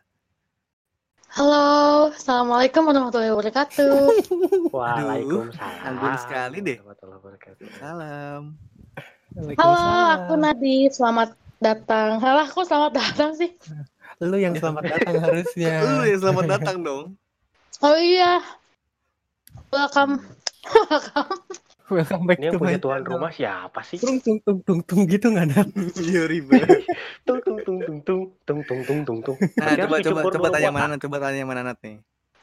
Halo, Assalamualaikum warahmatullahi wabarakatuh. Waalaikumsalam. anggun sekali deh. warahmatullahi wabarakatuh. Salam. Halo, aku Nadi. Selamat datang. Halo, aku selamat datang sih. Lu yang selamat datang harusnya. Lu ya selamat datang dong. Oh iya. Welcome. Welcome. Welcome back Ini yang to my punya tuan rumah siapa sih? Tung tung tung tung tung gitu nggak ada. Iya ribet. Tung tung tung tung tung tung tung tung tung tung. Nah, coba coba coba tanya mana coba tanya mana Nat nih.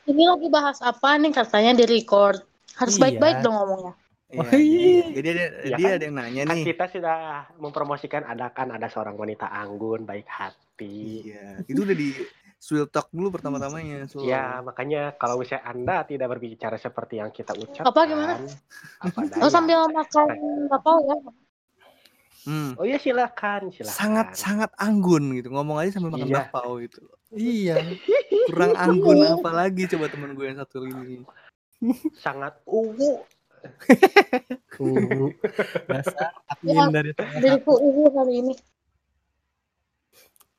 Ini lagi bahas apa nih katanya di record. Harus Iya. baik-baik dong ngomongnya. Iya, Oh, iya. Jadi ada Ya dia kan? ada yang nanya Kan nih. kita sudah mempromosikan ada kan ada seorang wanita anggun baik hati. Iya, itu udah di Swill Talk dulu pertama-tamanya. So. Ya makanya kalau misalnya anda tidak berbicara seperti yang kita ucapkan. Apa gimana? Apa Oh sambil makan apa ya? Hmm. Oh iya silakan silakan. Sangat sangat anggun gitu. Ngomong aja sambil makan Iya. bakpao gitu. Iya. Kurang anggun apa lagi coba teman gue yang satu ini. sangat ungu. Uh, dasar Ya, admin dari tengah. Diriku ibu hari ini.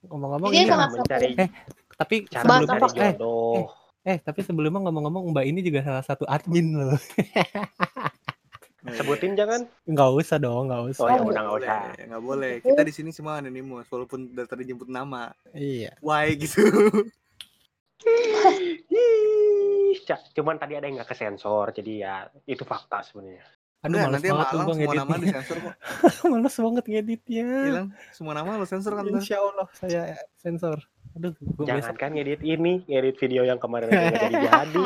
Ngomong-ngomong ini Cara apa? mencari Eh, tapi cara sebelum mencari eh, jodoh. eh tapi sebelumnya ngomong-ngomong Mbak ini juga salah satu admin loh. Sebutin jangan. Nggak usah dong, nggak usah. Oh ya udah nggak usah. boleh, nggak boleh. Kita di sini semua anonimus walaupun udah tadi jemput nama. Iya. Why gitu. Cuman tadi ada yang nggak kesensor, jadi ya itu fakta sebenarnya. Aduh, males nanti sama banget tuh Alang semua nama ngeditnya. disensor kok. males banget ngeditnya. Bilang semua nama lo sensor kan. Insya Allah saya sensor. Aduh, gua Jangan besok. kan ngedit ini, ngedit video yang kemarin aja jadi jadi.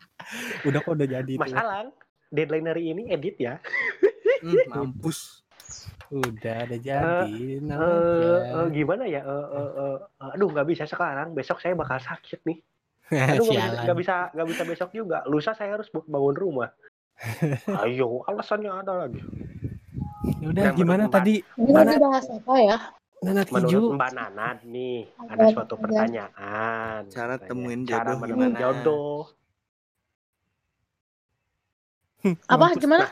udah kok udah jadi Mas tuh. Alang, deadline hari ini edit ya. Hmm, mampus. Udah ada jadi. tenang Eh, aja. eh, gimana ya? Eh, eh, eh, aduh nggak bisa sekarang. Besok saya bakal sakit nih. Aduh nggak bisa, Sialan. nggak bisa bisa besok juga. Lusa saya harus bangun rumah. Ayo, alasannya ada lagi. Ya udah Yang gimana tadi? Ini Mana? lagi bahas apa ya? Nanat Menurut hijau. Mbak Nanat nih, ada Ada, suatu ada. pertanyaan. Cara temuin Cara jodoh menemukan gimana? jodoh. Apa Mampus, gimana?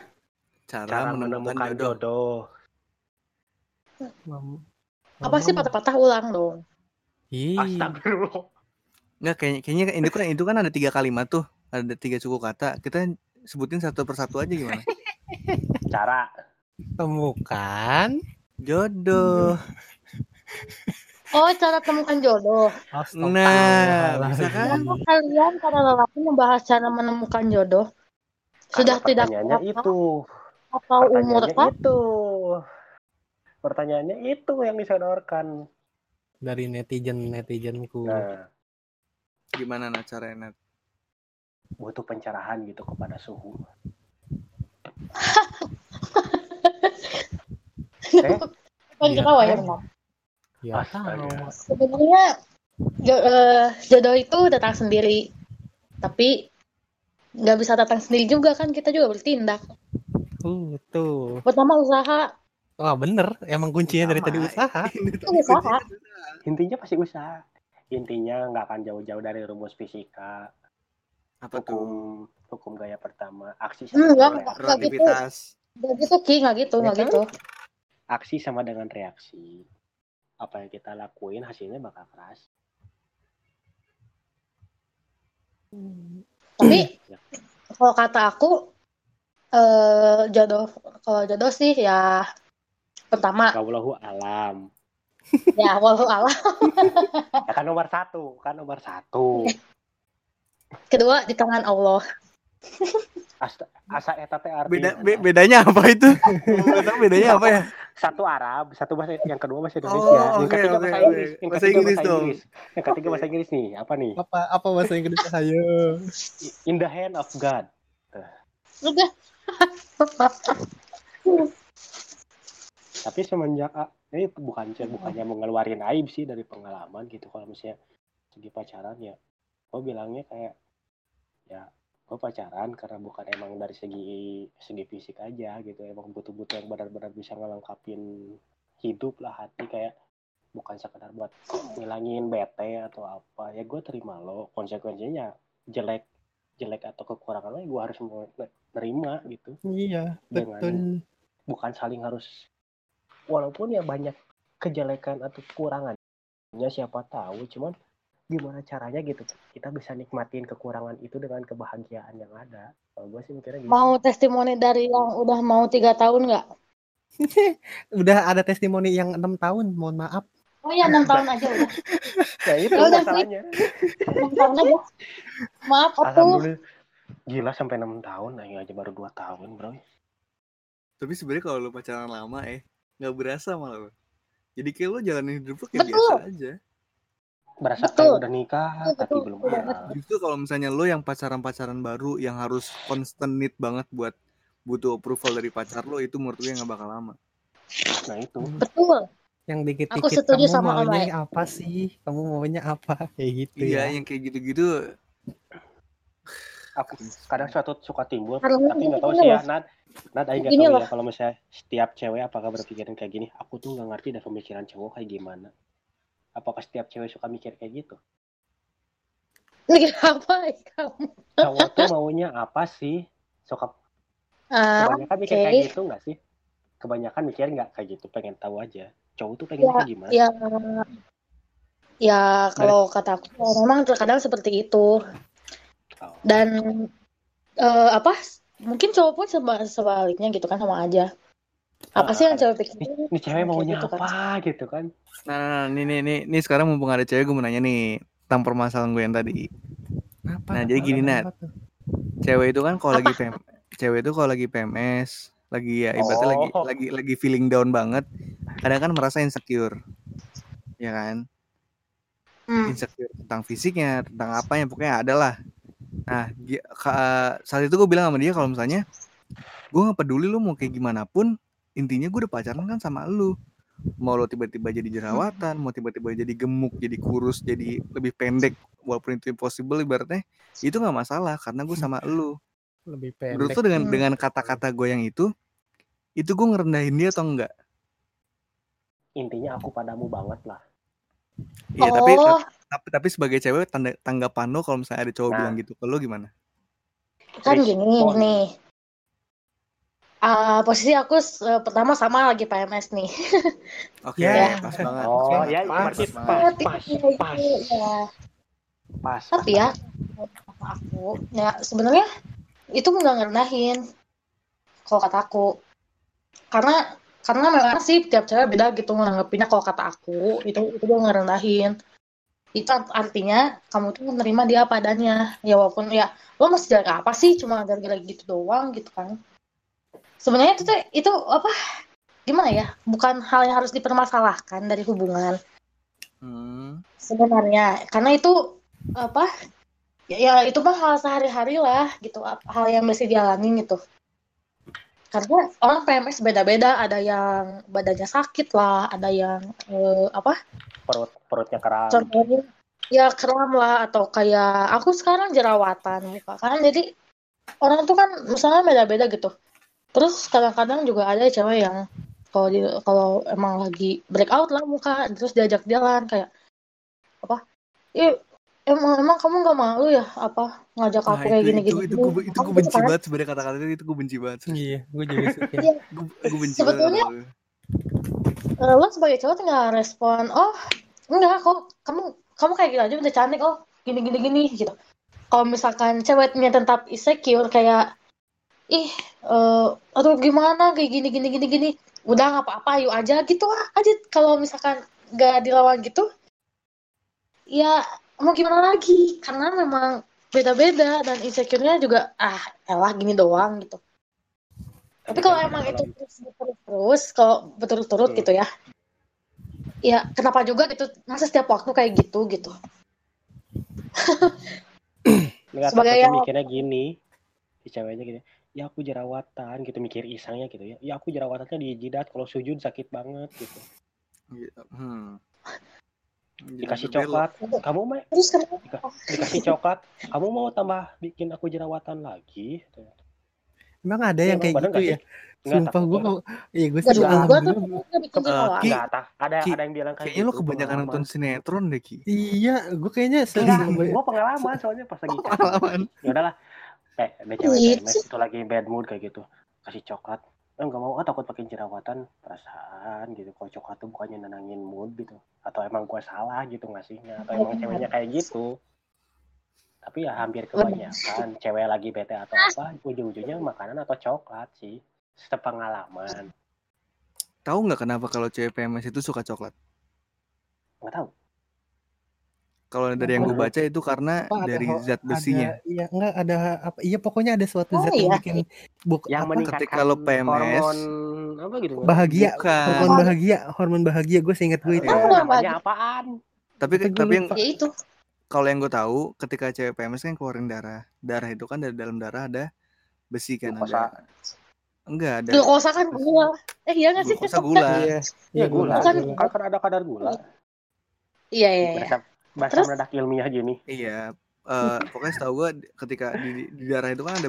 Cara, Cara menemukan, menemukan jodoh. jodoh. Mam- Apa sih patah-patah ulang dong? Ih, Astagfirullah. Enggak kayaknya kayaknya itu kan itu kan ada tiga kalimat tuh, ada tiga suku kata. Kita sebutin satu persatu aja gimana? Cara temukan. Jodoh. Oh, cara temukan jodoh. Nah, bisa kan? Kenapa kalian para lelaki membahas cara menemukan jodoh? Sudah Karena tidak apa itu. atau umur kah? itu. Pertanyaannya itu yang disodorkan. dari netizen netizenku. Nah, Gimana nah caranya? Nat? butuh pencerahan gitu kepada suhu. Eh? Iya. ketawa ya. Ya. Sebenarnya eh, jodoh itu datang sendiri, tapi nggak bisa datang sendiri juga kan kita juga bertindak. Uh, tuh. Pertama usaha, Wah bener, emang kuncinya dari Sama. tadi usaha. Ini itu usaha. Intinya pasti usaha. intinya nggak akan jauh-jauh dari rumus fisika Apa tuh? hukum hukum gaya pertama aksi Hmm, sama enggak, dengan. Relativitas. Gak gitu Ki, gak gitu, gak gitu. aksi sama dengan reaksi apa yang kita lakuin hasilnya bakal keras Tapi Ya. kalau kata aku eh jodoh kalau jodoh sih ya pertama. Wallahu alam. Ya walau Allah ya kan nomor satu kan nomor satu. Kedua di tangan Allah. Asa, asa eta teh artinya Beda be- bedanya apa itu? Bedanya apa ya? satu Arab satu bahasa yang kedua bahasa Oh, Indonesia. Yang oke, ketiga oke, bahasa. Inggris yang Bahasa ketiga Inggris bahasa dong. Inggris. Yang ketiga bahasa Inggris nih apa nih? Apa apa bahasa Inggris ayo? in the hand of God. Udah tapi semenjak ah, ini bukan bukannya mau ngeluarin aib sih dari pengalaman gitu kalau misalnya segi pacaran ya. Gue bilangnya kayak ya gue pacaran karena bukan emang dari segi segi fisik aja gitu. Emang butuh-butuh yang benar-benar bisa ngelengkapin hidup lah hati. Kayak bukan sekedar buat ngilangin bete atau apa. Ya gue terima lo konsekuensinya jelek jelek atau kekurangan lo ya gue harus mau nerima gitu. Iya, Dengan- betul. bukan saling harus walaupun ya banyak kejelekan atau kekurangannya siapa tahu cuman gimana caranya gitu kita bisa nikmatin kekurangan itu dengan kebahagiaan yang ada. Kalau gue sih mikirnya gitu. Mau testimoni dari yang udah mau tiga tahun nggak? Udah ada testimoni yang enam tahun, mohon maaf. oh ya enam tahun aja udah. Ya itu Ya udah masalahnya. Enam tahun aja. Maaf aku gila sampai enam tahun nah ini aja baru dua tahun bro. Tapi sebenarnya kalau lu pacaran lama eh nggak berasa malah. Jadi kayak lu jalanin hidup lu kayak Betul. biasa aja. berasa Betul. kayak udah nikah Betul, tapi betul, belum betul ada Justru kalau misalnya lu yang pacaran-pacaran baru yang harus constant need banget buat butuh approval dari pacar lo itu menurut gue nggak bakal lama. nah itu betul Yang Aku dikit-dikit setuju kamu sama maunya apa sih? Kamu maunya apa? Kayak gitu Iya, ya. yang kayak gitu-gitu aku kadang suatu suka timbul Karena tapi nggak tahu sih ya. Nat Nat Aing nggak ya kalau misalnya setiap cewek apakah berpikiran kayak gini aku tuh nggak ngerti dah pemikiran cowok kayak gimana. Apakah setiap cewek suka mikir kayak gitu? Mikir apa ya kamu? Cowok tuh maunya apa sih? Suka ah kebanyakan mikir oke. kayak gitu nggak sih? Kebanyakan mikir nggak kayak gitu pengen tahu aja. Cowok tuh pengen Ya, kayak gimana? ya. Ya kalau kata aku memang terkadang seperti itu. Oh. dan eh, apa mungkin cowok pun seba- sebaliknya gitu kan sama aja apa Ah, sih yang ah. cewek pikirin ini cewek maunya gitu kan. apa gitu kan Nah, nah, nah, nih, nih, nih, nih sekarang mumpung ada cewek gue mau nanya nih tentang permasalahan gue yang tadi. Apa? Nah, jadi gini, Nat. Cewek itu kan kalau lagi PM, cewek itu kalau lagi PMS, lagi ya ibaratnya lagi Oh. lagi lagi feeling down banget, kadang kan merasa insecure. Ya kan? Hmm. Insecure tentang fisiknya, tentang apa yang pokoknya ada lah. Nah, dia- ka- saat itu gue bilang sama dia kalau misalnya gue nggak peduli lu mau kayak gimana pun, intinya gue udah pacaran kan sama lu. Mau lo tiba-tiba jadi jerawatan, mau tiba-tiba jadi gemuk, jadi kurus, jadi lebih pendek, walaupun itu impossible ibaratnya, itu nggak masalah karena gue sama lu. Lebih Menurut pendek. lu dengan Hmm. dengan kata-kata gue yang itu, itu gue ngerendahin dia atau enggak? intinya aku padamu banget lah Iya, tapi oh tapi tapi sebagai cewek tanda, tanggapan lo kalau misalnya ada cowok Nah. bilang gitu ke lo gimana? kan gini Respon. nih Ah, posisi aku eh, pertama sama lagi PMS nih Oke, Ya. pas banget. oh Oke, ya pas, berarti pas pas Tapi pas ya, pas itu, ya. pas tapi ya aku ya sebenarnya itu nggak ngerendahin kalau kata aku karena karena memang sih tiap cewek beda gitu menanggapinya kalau kata aku itu itu gue ngerendahin. Itu art- artinya kamu tuh menerima dia apa adanya. Ya walaupun ya lo masih jaga apa sih? Cuma gara-gara gitu doang gitu kan. Sebenarnya itu itu apa? Gimana ya? Bukan hal yang harus dipermasalahkan dari hubungan. Hmm. sebenarnya karena itu apa? Ya, ya itu mah hal sehari-hari lah gitu hal yang mesti dialami gitu karena orang PMS beda-beda. Ada yang badannya sakit lah ada yang eh, apa? Perut perutnya keram. Contohnya ya kram lah atau kayak aku sekarang jerawatan muka kan jadi orang tuh kan misalnya beda-beda gitu. Terus kadang-kadang juga ada cewek yang kalau di kalau emang lagi breakout lah muka terus diajak jalan kayak apa? Ih, emang emang kamu nggak malu ya apa ngajak Nah, aku kayak itu, gini itu, gini itu, gue, itu Kamu gue gitu benci banget sebenarnya kata-kata itu, itu gue benci banget. Iya, gue juga suka. Iya. Gue, benci Sebetulnya- banget. Eh, lo sebagai cowok tinggal respon oh enggak kok kamu kamu kayak gitu aja udah cantik oh gini gini gini gitu kalau misalkan ceweknya tetap insecure kayak ih eh aduh gimana kayak gini gini gini gini udah nggak apa-apa yuk aja gitu aja kalau misalkan nggak dilawan gitu ya mau gimana lagi karena memang beda-beda dan insecure-nya juga ah elah gini doang gitu tapi kalau emang itu terus terus terus kalau berturut-turut gitu ya ya kenapa juga gitu masa setiap waktu kayak gitu gitu Nggak Sebagai yang- mikirnya gini, si ceweknya gini, ya aku jerawatan gitu mikir isangnya gitu ya. Ya aku jerawatannya di jidat kalau sujud sakit banget gitu. Gitu. Hmm. Dikasih coklat, kamu mah terus kenapa dika- dikasih coklat, kamu mau tambah bikin aku jerawatan lagi? Emang ada Ya, yang kayak gitu ya? Sumpah gue mau, iya gue sih gue alhamdulillah. Eh. Ki. Ada ada yang bilang kayak Kayaknya lo gitu, kebanyakan nonton sinetron deh Ki. Iya, gue kayaknya se- Enggak, se- gua pengalaman soalnya pas lagi pengalaman. ya udahlah eh Gitu. PMS itu lagi bad mood kayak gitu kasih coklat eh nggak mau ah takut pakai jerawatan perasaan gitu kalau coklat tuh bukannya nenangin mood gitu. Atau emang gua salah gitu ngasihnya atau emang ceweknya kayak gitu. Tapi ya hampir kebanyakan cewek lagi bete atau apa ujung-ujungnya makanan atau coklat sih. Sepengalaman. Tahu nggak kenapa kalau cewek PMS itu suka coklat? nggak tahu Kalau dari yang gue baca itu karena apa, ada dari zat ada, besinya. iya enggak ada apa iya pokoknya ada suatu Oh, zat yang iya. bikin buk yang apa meningkatkan ketika lo PMS, hormon apa gitu bahagia Bukan. hormon bahagia hormon bahagia gue seingat gue itu Iya. Namanya apaan Tapi Tapi gue tapi yang ya itu kalau yang gue tahu ketika cewek PMS kan keluarin darah. Darah itu kan dari dalam darah ada besi kan Glukosa. ada. Enggak ada. glukosa kan gula eh iya nggak sih Glukosa gula. iya ya gula kan kan ada kadar gula iya iya iya bahasa Terus? mendadak ilmiah gini Iya. eh, pokoknya setahu gue ketika di, di darah itu kan ada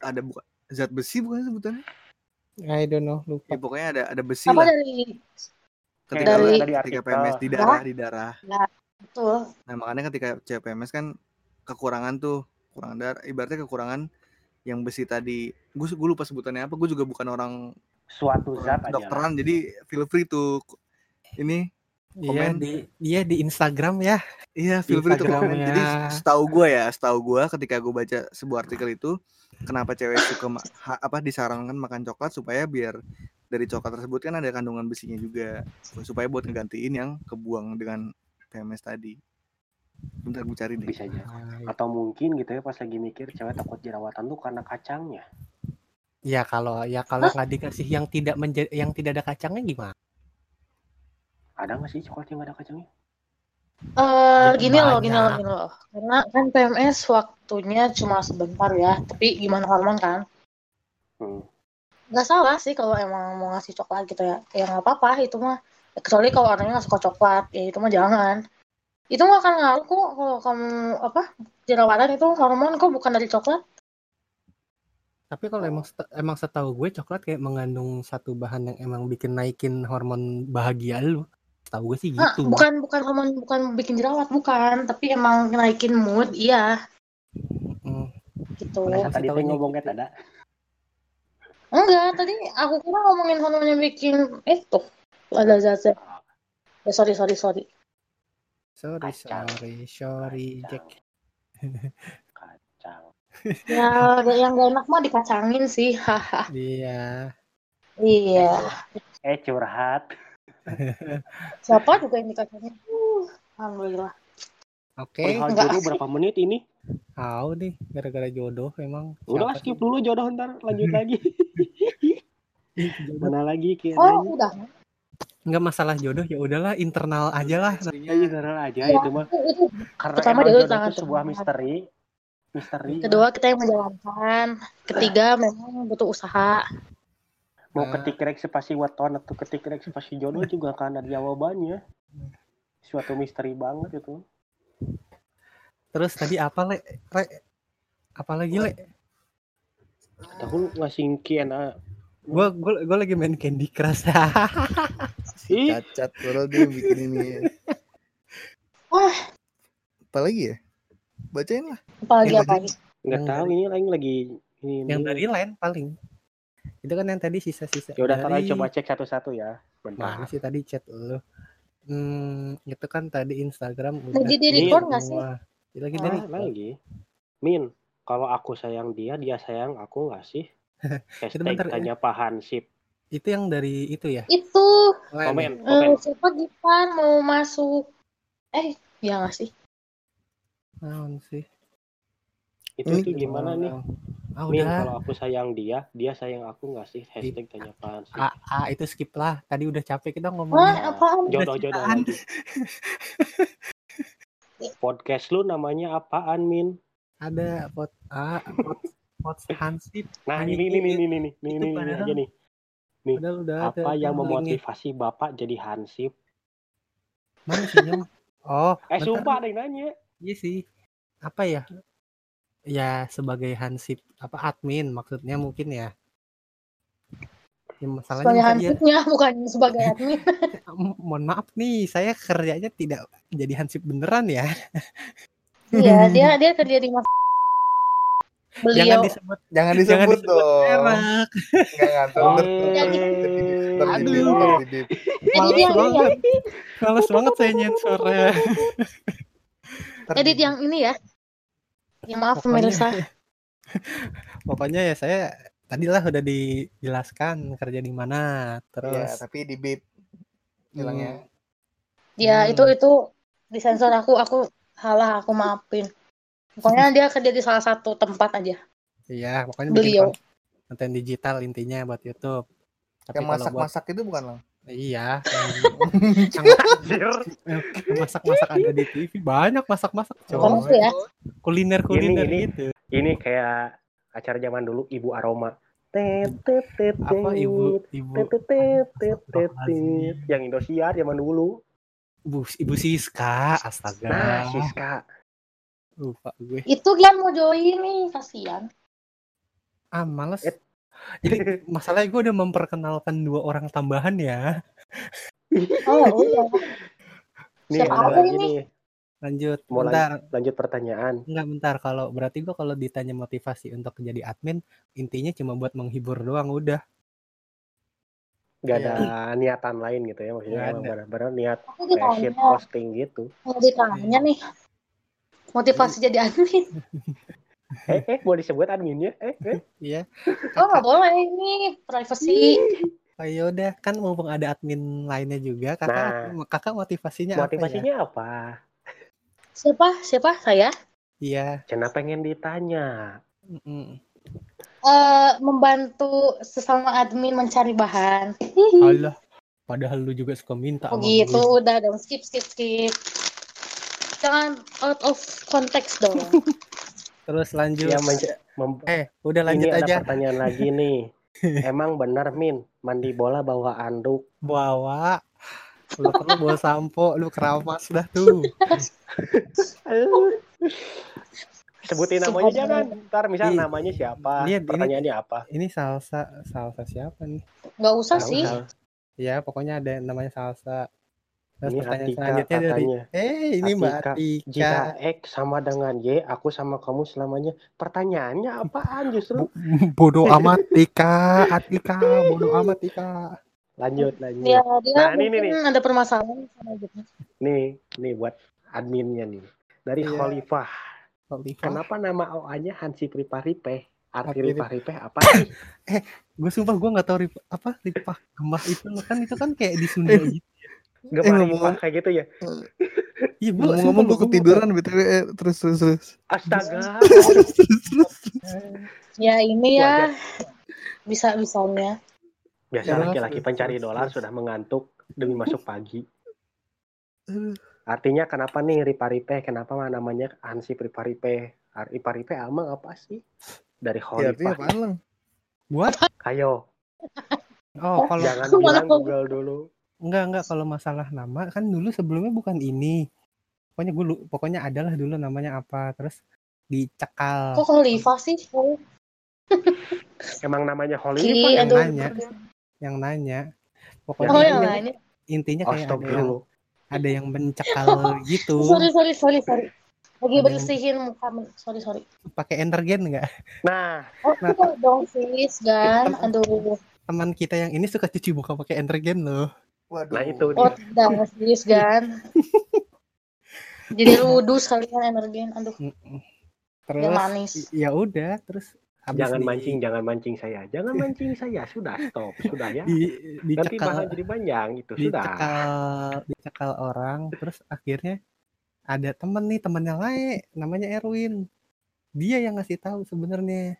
ada bukan zat besi bukan sebutannya? I don't know Ya, lupa pokoknya ada ada besi apa lah. dari Ketika dari- lo- Dari ketika artikel. PMS di darah di darah. betul Nah makanya ketika cewek PMS kan kekurangan tuh kekurangan darah. Ibaratnya kekurangan yang besi tadi. Gue gue lupa sebutannya apa. Gue juga bukan orang suatu zat aja dokteran jadi feel free to ini iya komen. di iya di Instagram ya Iya, feel free to komen. Jadi setahu gue ya, setahu gue ketika gue baca sebuah artikel itu, kenapa cewek suka ma- ha- apa disarankan makan coklat supaya biar dari coklat tersebut kan ada kandungan besinya juga, supaya buat ngegantiin yang kebuang dengan PMS tadi. Bentar gue cari deh. bisa aja atau mungkin gitu ya pas lagi mikir cewek takut jerawatan tuh karena kacangnya ya kalau ya kalau nggak dikasih yang tidak menjadi yang tidak ada kacangnya gimana ada nggak sih coklat yang nggak ada kacangnya Eh, Ya, gini loh, gini loh, gini loh. Karena kan PMS waktunya cuma sebentar ya, tapi gimana hormon kan? hmm. Nggak salah sih kalau emang mau ngasih coklat gitu ya. Ya nggak apa-apa, itu mah. Kecuali kalau orangnya nggak suka coklat, ya itu mah jangan. Itu nggak akan ngaruh kok kalau kamu apa jerawatan itu hormon kok bukan dari coklat. tapi kalau emang emang setahu gue coklat kayak mengandung satu bahan yang emang bikin naikin hormon bahagia lu setahu gue sih gitu bukan bukan hormon bukan bikin jerawat bukan, tapi emang naikin mood, iya Mm. gitu. Masa tadi ngomongnya gitu. tada Enggak, tadi aku kira ngomongin hormon yang bikin itu ada zat-zat. Ya, sorry sorry sorry. sorry Kacang. sorry sorry Jack kacang Ya, yang gak enak mah dikacangin sih. Haha. iya iya. eh curhat Siapa juga yang dikacangin? Uh, Alhamdulillah. oke perihal enggak jodoh asik. berapa menit ini tahu nih gara-gara jodoh emang udah Siapa skip sih? dulu jodoh ntar lanjut lagi mana lagi kayak Oh, udah. nggak masalah jodoh ya udahlah internal aja lah ya general aja Ya, itu mah itu, karena Pertama jodoh sangat itu sebuah misteri misteri Kedua, kita yang menjalankan. Ketiga, memang butuh usaha. Mau Ah. ketik rek spasi weton atau ketik rek spasi jodoh juga akan ada jawabannya suatu misteri banget itu terus tadi apa le Re? apa lagi le aku ngasih kiana gue gue gue lagi main Candy Crush ih Cacat, padahal dia bikin ini. Wah, apalagi ya? Bacain lah. Apalagi apa lagi? Nggak tahu ini lagi lagi ini. Yang ini. dari line paling. Itu kan yang tadi sisa-sisa. Ya udah dari... aja coba cek satu-satu ya. Mana Bentar. sih tadi chat lu? Hmm, itu kan tadi Instagram udah Lagi di record nggak sih? Ya, lagi Ah, dari lagi. Min, kalau aku sayang dia, dia sayang aku nggak sih? Hashtag bentar ya. tanya Pak Hansip. itu yang dari itu ya. Itu Komen, ya? komen. eh, siapa Gipan mau masuk? Eh, ya nggak sih? Naon sih? Itu Ini tuh gimana nih? Ah Min, udah. kalau aku sayang dia, dia sayang aku nggak sih? Hashtag tanya Pak Hansip. Ah, ah, itu skip lah. Tadi udah capek kita Wah, apaan? Jodoh-jodoh lagi. Podcast lu namanya apaan, Min? Ada pot ah pot pot hansip. Nah, Ini- ini ini ini ini ini ini ini, ini aja nih. Padahal udah ada Apa yang linknya. memotivasi Bapak jadi Hansip? Mana sih Nyong? Oh, Eh, bentar. sumpah ada yang nanya. Iya sih. Apa ya? Ya sebagai hansip apa admin maksudnya mungkin ya. Ya, masalahnya Sebagai bisa dia, hansipnya, bukan sebagai admin. Mohon maaf nih, saya kerjanya tidak jadi hansip beneran ya. Iya, dia dia kerja di mas Jangan beliau. disebut Jangan jangan disebut disebut dong. merek. Enggak. Oh. Aduh. Males yang ini ya. banget. Males banget saya nyensornya. Edit yang ini ya. Ya maaf pemirsa. Pokoknya ya saya tadilah udah dijelaskan kerja di mana, Iya, terus tapi di beat bilangnya. Ya Hmm. itu itu disensor aku aku salah aku maafin. Pokoknya dia kerja di salah satu tempat aja. Iya, pokoknya Beliau. bikin konten, digital intinya buat YouTube. Tapi Yang kalau buat masak-masak itu bukan lang? Iya, masak-masak ada di TV banyak masak-masak ya. Kuliner-kuliner Ini- ini- gitu. Ini kayak acara zaman dulu Ibu Aroma. Apa ibu ibu. Yang Indosiar zaman dulu. ibu ibu Siska, astaga. Nah, Siska. Lupa gue. Itu Gian mau join nih, kasihan. Ah, males. Eh. Jadi masalahnya gue udah memperkenalkan dua orang tambahan ya. Oh, udah. Nih, Siapa ada lagi ini? nih. Lanjut. Mau bentar. Lanjut pertanyaan. Enggak bentar kalau berarti gua kalau ditanya motivasi untuk jadi admin intinya cuma buat menghibur doang udah. Gak Iya. ada niatan lain gitu ya. Maksudnya benar-benar niat ditanya, posting gitu. mau ditanya nih. Motivasi jadi admin. Eh, eh, mau disebut adminnya? Eh, eh. Iya. Oh, nggak boleh ini privacy. Oh ya udah kan mumpung ada admin lainnya juga kakak kakak motivasinya, apa ya? Motivasinya apa? Siapa? Siapa? Saya? Iya. Cina pengen ditanya. mm-mm. Eh, membantu sesama admin mencari bahan. Alah. Padahal lu juga suka minta Oh gitu, gue. udah dong. Skip, skip, skip. Jangan out of context dong. Terus lanjut. Ya, menc- mem- eh, udah lanjut ini ada aja. pertanyaan lagi nih. Emang bener Min, mandi bola bawa anduk. Bawa. Lu perlu bawa sampo, lu keramas dah tuh. Sebutin namanya jangan. Ntar misal Ih, namanya siapa, lihat, ini- pertanyaannya apa. Ini salsa, salsa siapa nih? Nggak usah Tahu, sih. tahu. Ya, pokoknya ada yang namanya salsa. Terus Ini pertanyaan Atika selanjutnya dari katanya. Eh, ini Mbak Atika, Atika. Jika X sama dengan Y, aku sama kamu selamanya. Pertanyaannya apaan justru? Bo- bodoh amat Tika, Atika, bodoh amat Tika. Lanjut, lanjut. Dia dia Nah, ini, nih, ada permasalahan sama gitu. Nih, nih buat adminnya nih. Dari Iya. Khalifah. Khalifah. Kenapa nama OA-nya Hansi Priparipe? Arti Arti Rip- Riparipe apa sih? Gue sumpah gue nggak tahu rip- apa ripah gemah itu loh kan itu kan kayak di Sunda gitu. Gemar ngomong- Ripah kayak gitu ya? Iya, gua Ngomong-ngomong sumpah gue ketiduran btw eh, terus terus terus. Astaga. Terus terus terus. Ya ini ya bisa bisanya. Biasa Terus, laki-laki terus, pencari dolar sudah mengantuk demi masuk pagi. Aduh. Artinya kenapa nih Riparipe? Kenapa namanya Hansi Riparipe? Riparipe emang apa sih? Dari Ya, apaan lang? Buat Kayo, oh kalau jangan bilang Google dulu. Enggak enggak kalau masalah nama kan dulu sebelumnya bukan ini. Pokoknya gue pokoknya adalah dulu namanya apa terus dicekal Kok Khalifah sih? Oh, Emang namanya Ki, Khalifah? yang aduh. nanya. yang nanya. Pokoknya Oh, yang intinya, lainnya. intinya kayak ada yang ada yang mencekal gitu. Sorry, sorry, sorry, sorry. Lagi Ada yang- bersihin muka. Sorry, sorry. pakai energen nggak Nah, Oh, itu dong sis, kan? Aduh. teman kita yang ini suka cuci muka pakai energen loh Waduh. nah itu Oh, dia. tidak, sis, kan? Jadi ludu sekalian energen. Aduh, Mm-mm. terus dia manis. ya udah terus habis Jangan di- mancing, jangan mancing saya. Jangan mancing saya. Sudah stop, sudah ya. di, Nanti dicekal bakal jadi panjang itu sudah. dicekal dicekal orang terus akhirnya ada temen nih temennya lain namanya Erwin dia yang ngasih tahu sebenarnya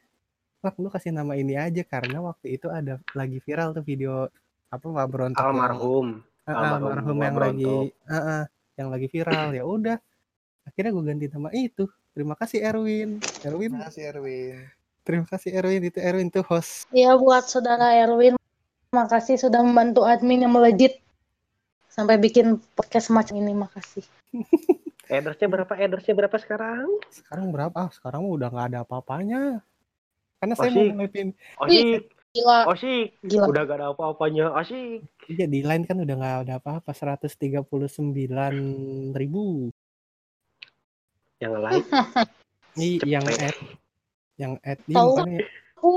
Wah, lu kasih nama ini aja karena waktu itu ada lagi viral tuh video apa Pak Brontok yang- Almarhum. Ah, ah, almarhum yang lagi ah, ah, yang lagi viral ya udah akhirnya gue ganti nama itu terima kasih Erwin Erwin Makasih Erwin. terima kasih Erwin itu Erwin tuh host Ya buat saudara Erwin, makasih sudah membantu admin yang melejit sampai bikin podcast semacam ini. Makasih. Edersnya berapa? Edersnya berapa sekarang? sekarang berapa ah sekarang udah nggak ada apa-apanya karena saya mau Masih. mulai pin Asik, Gila, asik. gila. Udah gak ada apa-apanya. Asik. Iya di line kan udah nggak ada apa-apa 139 ribu. Yang lain Ih, yang add yang add ini Tahu. makanya Aku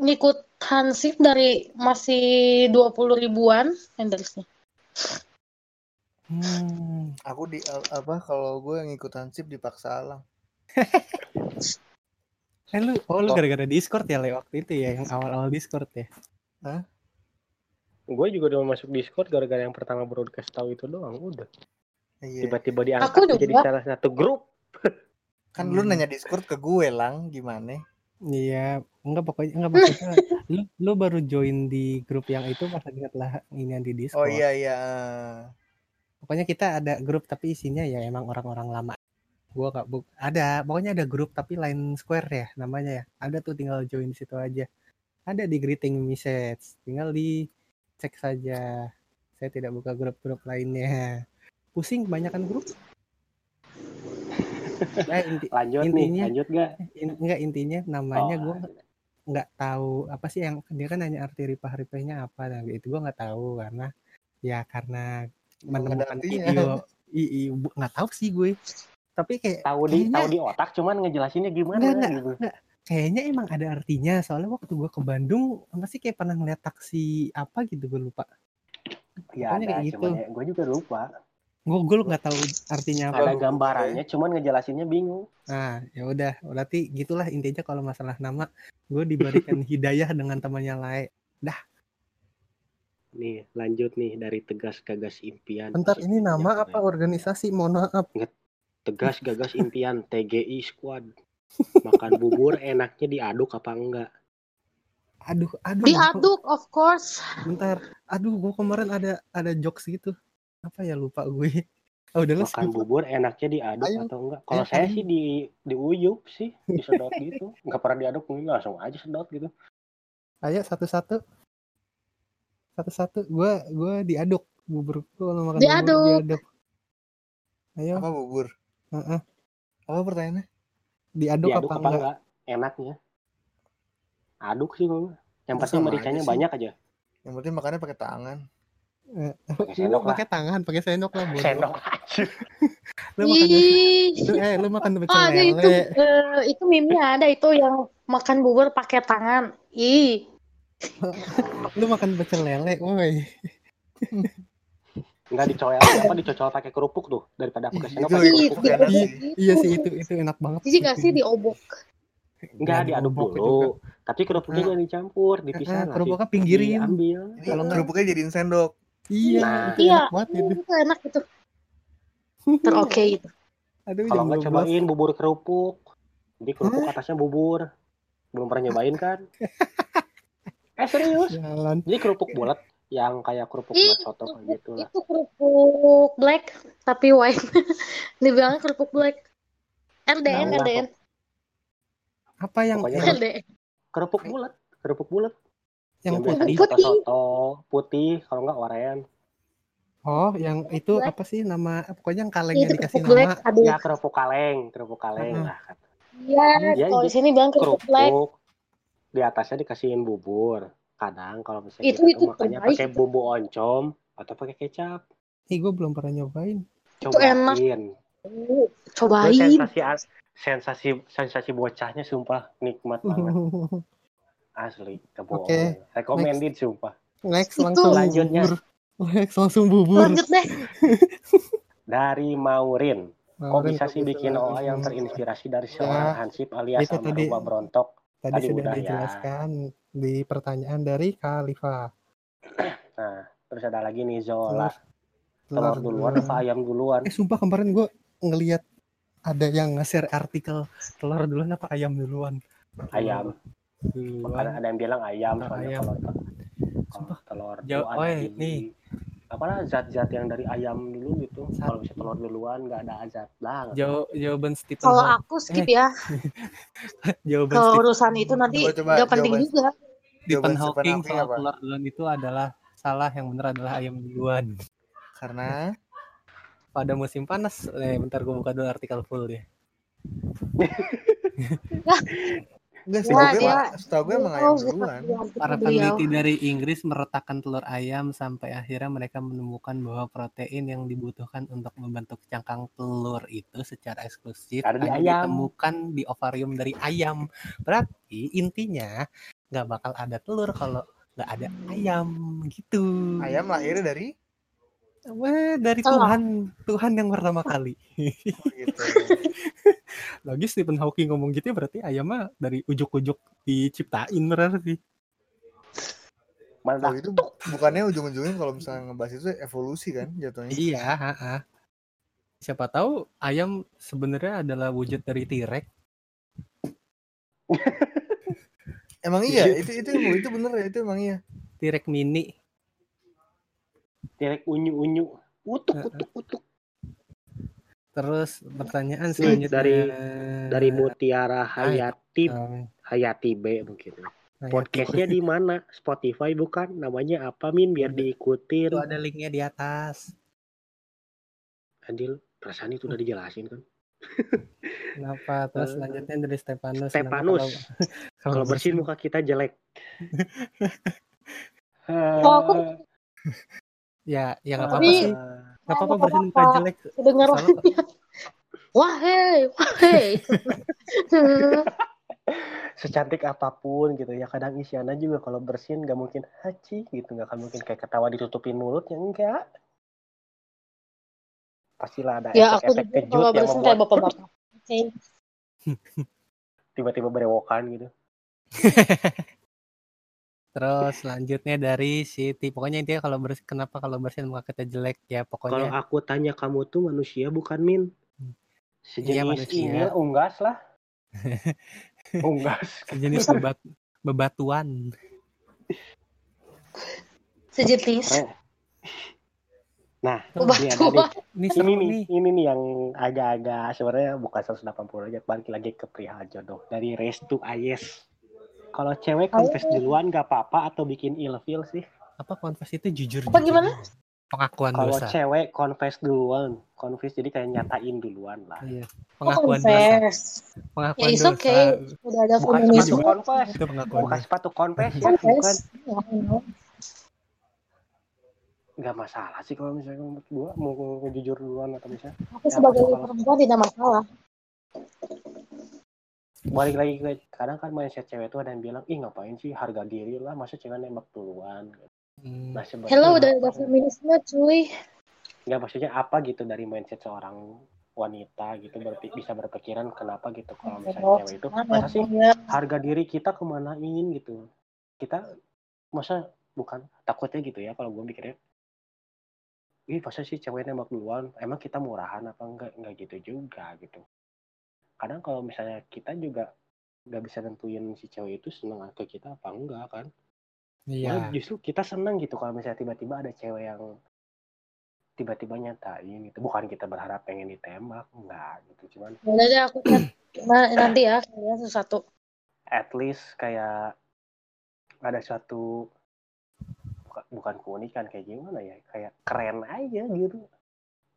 ngikut Hansip dari masih 20 ribuan endersnya. hmm, Aku di al- apa kalau gue yang ikut hansip dipaksa alang. eh lu oh lu gara-gara Discord ya Le waktu itu ya yang awal-awal Discord ya. gue juga udah masuk Discord gara-gara yang pertama broadcast tahu itu doang. Udah. Iya. Tiba-tiba diangkat Aku jadi juga. salah satu grup. Kan lu Hmm. nanya Discord ke gue lang gimana? Iya, enggak pokoknya enggak maksudnya lu lu baru join di grup yang itu pas lagi setelah ini yang di Oh Discord. iya iya. Pokoknya kita ada grup tapi isinya ya emang orang-orang lama. Gua gak buk ada, pokoknya ada grup tapi line square ya namanya ya. Ada tuh tinggal join di situ aja. Ada di greeting message, tinggal di cek saja. Saya tidak buka grup-grup lainnya. Pusing kebanyakan grup. Nah, inti, Lanjut nih, Intinya- lanjut gak? in- enggak intinya namanya Oh, gua nggak tahu apa sih yang dia kan nanya arti ripah ripahnya apa nah itu gua nggak tahu karena ya karena menemukan video i, i, bu- nggak tahu sih gue tapi kayak tahu di kayaknya- tahu di otak cuman ngejelasinnya gimana Enggak, enggak, gitu. kayaknya emang ada artinya. Soalnya waktu gua ke Bandung apa sih kayak pernah ngeliat taksi apa gitu gue lupa. Ya Pokoknya ada, kayak gitu. ya, gue juga lupa. gue gue nggak tahu artinya apa. Ada gambarannya, cuman ngejelasinnya bingung. nah ya udah. Berarti gitulah intinya kalau masalah nama. Gue diberikan hidayah dengan temannya lain. Nih, lanjut nih dari tegas gagas impian. bentar ini nama apa organisasi? Mohon maaf Tegas gagas impian TGI Squad. Makan bubur enaknya diaduk apa enggak? aduh aduh Diaduk, of course. bentar aduh gue kemarin ada ada jokes gitu apa ya lupa gue oh udah Makan skip. bubur enaknya diaduk Ayo. atau enggak? Kalau Ayo, saya ayo. sih di diuyup sih, disedot gitu. Enggak pernah diaduk, mungkin langsung aja sedot gitu. ayo satu-satu satu-satu gue gue diaduk bubur gue kalau makan Diaduk. bubur diaduk ayo Apa bubur? Heeh. Apa pertanyaannya? diaduk, Diaduk apa, apa enggak enggak? Enaknya. Aduk sih kalau. Yang Ya, sama mericanya banyak aja. Yang penting makannya pakai tangan. Pakai lu sendok pakai tangan pakai sendok lah bodoh. Sendok aja. lu makan lu, eh lu makan pecel Oh, itu eh, itu meme-nya ada itu yang makan bubur pakai tangan. Ih, lu makan pecel lele woi Enggak dicocol apa dicocol pakai kerupuk tuh daripada pakai Ih, sendok itu pakai kerupuk. di- enak Iya, sih. iya sih itu itu enak banget jadi nggak sih diobok? Enggak diaduk dulu. juga. Tapi kerupuknya Ah. jangan dicampur, dipisah Ah, lah. kerupuknya pinggirin Diambil. Ini Kalau nggak- kerupuknya jadiin sendok. iya Nah. itu Iya, enak banget itu itu enak itu. Teroke itu. aduh Kalau enggak 12 cobain bubur kerupuk. Jadi kerupuk atasnya bubur. Belum pernah nyobain kan? eh serius? jalan Jadi kerupuk bulat yang kayak kerupuk Ih, buat soto kayak gitu lah. Itu kerupuk black tapi white. Dibilangnya kerupuk black. LDN, Nah, LDN, apa yang Pokoknya yang, LDN. Kerupuk bulat, kerupuk bulat. yang Yang putih Putih. soto-soto putih, kalau enggak oren. oh yang itu Black. apa sih nama pokoknya yang kalengnya Itu dikasih kerupuk black. nama Aduh. Ya kerupuk kaleng, kerupuk kaleng Hmm. lah. kata. Iya, Ya, kalau di sini bilang kerupuk black. kerupuk di atasnya dikasihin bubur kadang kalau misalnya Itu- kita itu tuh makannya pakai itu. bumbu oncom atau pakai kecap ih gue belum pernah nyobain Itu enak. cobain Lu Cobain. sensasi sensasi sensasi bocahnya sumpah nikmat banget asli kebohongan Oke, recommended sumpah Next Itu- langsung Selanjutnya. bubur. Next langsung bubur. Lanjut deh. dari Maurin kok Maurin, sih bikin OA yang Hmm. terinspirasi dari seorang Hansip alias itu almarhumah Brontok Tadi Tadi sudah udah ya. Di pertanyaan dari Khalifa. nah terus ada lagi nih Zola Telur telur duluan apa ayam duluan Eh sumpah kemarin gue ngeliat ada yang nge-share artikel telur duluan apa ayam duluan. ayam Duluan. ada yang bilang ayam soalnya ayam. kalau telur Jauh- di nih. Apalah zat-zat yang dari ayam dulu gitu kalau bisa telur duluan nggak ada zat lah Jaw- jawaban Stephen Kalau aku skip ya. jawaban Kalau urusan itu nanti Coba, coba, nggak penting jawaban. juga. Stephen Hawking apa? telur duluan itu adalah salah yang benar adalah ayam duluan. Karena Pada musim panas, eh bentar gue buka dulu artikel full deh. enggak sih Wah, gue setahu gue emang ayam duluan. Para peneliti dari Inggris meletakkan telur ayam sampai akhirnya mereka menemukan bahwa protein yang dibutuhkan untuk membentuk cangkang telur itu secara eksklusif Ada di hanya ayam. ditemukan di ovarium dari ayam. Berarti intinya nggak bakal ada telur kalau nggak ada ayam gitu. Ayam lahirnya dari Wah, dari. Tuhan, Tuhan yang pertama kali. oh, gitu. Lagi Stephen Hawking ngomong gitu berarti ayamnya dari ujuk-ujuk diciptain berarti. mana Kalau itu bukannya ujung-ujungnya kalau misalnya ngebahas itu evolusi kan jatuhnya. Iya, ha-ha. Siapa tahu ayam sebenarnya adalah wujud dari T-Rex. Emang iya, itu itu itu bener ya, itu emang iya. T-Rex mini. direk unyu unyu utuk utuk utuk Terus pertanyaan selanjutnya. dari- dari Mutiara. Hayati Um, Hayati B mungkin. Podcastnya di mana? Spotify bukan? Namanya apa min? Biar diikutin. Itu ada linknya di atas. Adil perasaan itu udah dijelasin kan? Kenapa? Terus selanjutnya dari Stefanus. Stefanus. Kenapa kalau bersin muka kita jelek. Oh, aku- Ya, ya nggak apa-apa sih. Nggak apa-apa bersin muka jelek. Kedengerannya. Wah hei, wah hei. secantik apa pun gitu ya kadang Isyana juga kalau bersin nggak mungkin haci gitu nggak akan mungkin kayak ketawa ditutupin mulutnya enggak pastilah ada ya aku efek-efek juga kejut kalau yang bersin membuat kayak bapak-bapak. Tiba-tiba berewokan gitu Terus selanjutnya dari Siti. Pokoknya intinya kalau bersin kenapa kalau bersin muka kita jelek ya kalau pokoknya aku tanya kamu tuh manusia bukan min Iya, sejenis manusia. ini unggas lah unggas sejenis bebat bebatuan. Sejenis. Nah ini ada nih. Ini nih ini nih yang agak-agak sebenarnya bukan 180 aja balik lagi ke perihal jodoh dari Restu Ayes kalau cewek confess duluan gak apa-apa atau bikin ilfil sih Apa confess itu jujur? Apa gimana? Pengakuan kalau dosa. cewek confess duluan confess jadi kayak nyatain duluan lah Iya. Oh, Pengakuan dosa. confess. Ya, Pengakuan it's dosa. okay. Udah ada bukan sepatu confess Itu pengakuan bukan dosa. sepatu confess ya bukan. Ya, nggak masalah sih kalau misalnya menurut gua mau jujur duluan atau misalnya Aku sebagai kalau- perempuan tidak masalah. Balik lagi ke kadang kan mindset cewek tuh ada yang bilang ih ngapain sih harga diri lah masa cewek nembak duluan? Hmm. nah sebenarnya Hello, udah ada feminisme cuy. nggak maksudnya apa gitu dari mindset seorang wanita gitu berpi- bisa berpikiran kenapa gitu kalau misalnya cewek itu masa sih harga diri kita kemanain gitu? Kita masa bukan takutnya gitu ya kalau gue mikirnya. Ih masa sih cewek nembak duluan? Emang kita murahan apa enggak? Enggak gitu juga gitu kadang kalau misalnya kita juga nggak bisa nentuin si cewek itu seneng ke kita apa enggak kan Malah Iya. justru kita seneng gitu kalau misalnya tiba-tiba ada cewek yang tiba-tiba nyatain gitu bukan kita berharap pengen ditembak enggak gitu cuman Boleh deh aku Nah, nanti ya kalian satu. at least kayak ada suatu buka- bukan keunikan kayak gimana ya kayak keren aja gitu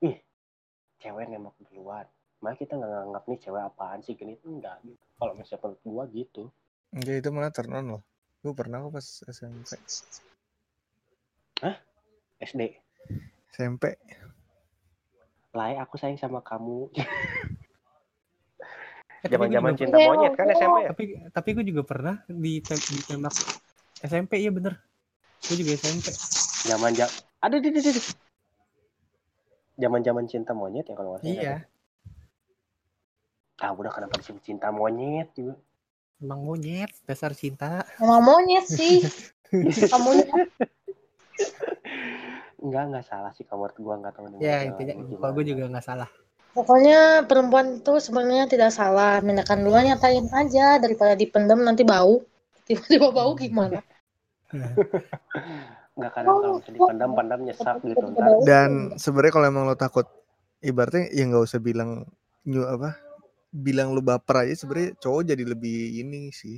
ih cewek nembak duluan malah kita nggak nganggap nih cewek apaan sih gini enggak gitu kalau misalnya menurut gua gitu Enggak itu malah turn on loh. Gue pernah kok pas SMP. SD SMP. Lai aku sayang sama kamu. Eh, Zaman-zaman juga- cinta monyet kan SMP ya? tapi tapi gue juga pernah di ditembak SMP iya bener gue juga SMP Zaman jam ada di di di. Zaman-zaman cinta monyet ya kalau nggak salah. iya Ah udah kenapa disebut cinta monyet juga? emang monyet dasar cinta Emang monyet sih. Kamu Enggak enggak salah sih kamar gua nggak tahu ya intinya kalau gimana. juga nggak salah Pokoknya perempuan itu sebenarnya tidak salah. Mindakan duluan nyatain aja daripada dipendam nanti bau. Tiba-tiba bau gimana? Enggak kadang kalau misalnya dipendam-pendam nyesek gitu. Dan sebenarnya kalau emang lo takut ibaratnya ya nggak usah bilang nyu apa bilang lu baper aja sebenarnya cowok jadi lebih ini sih.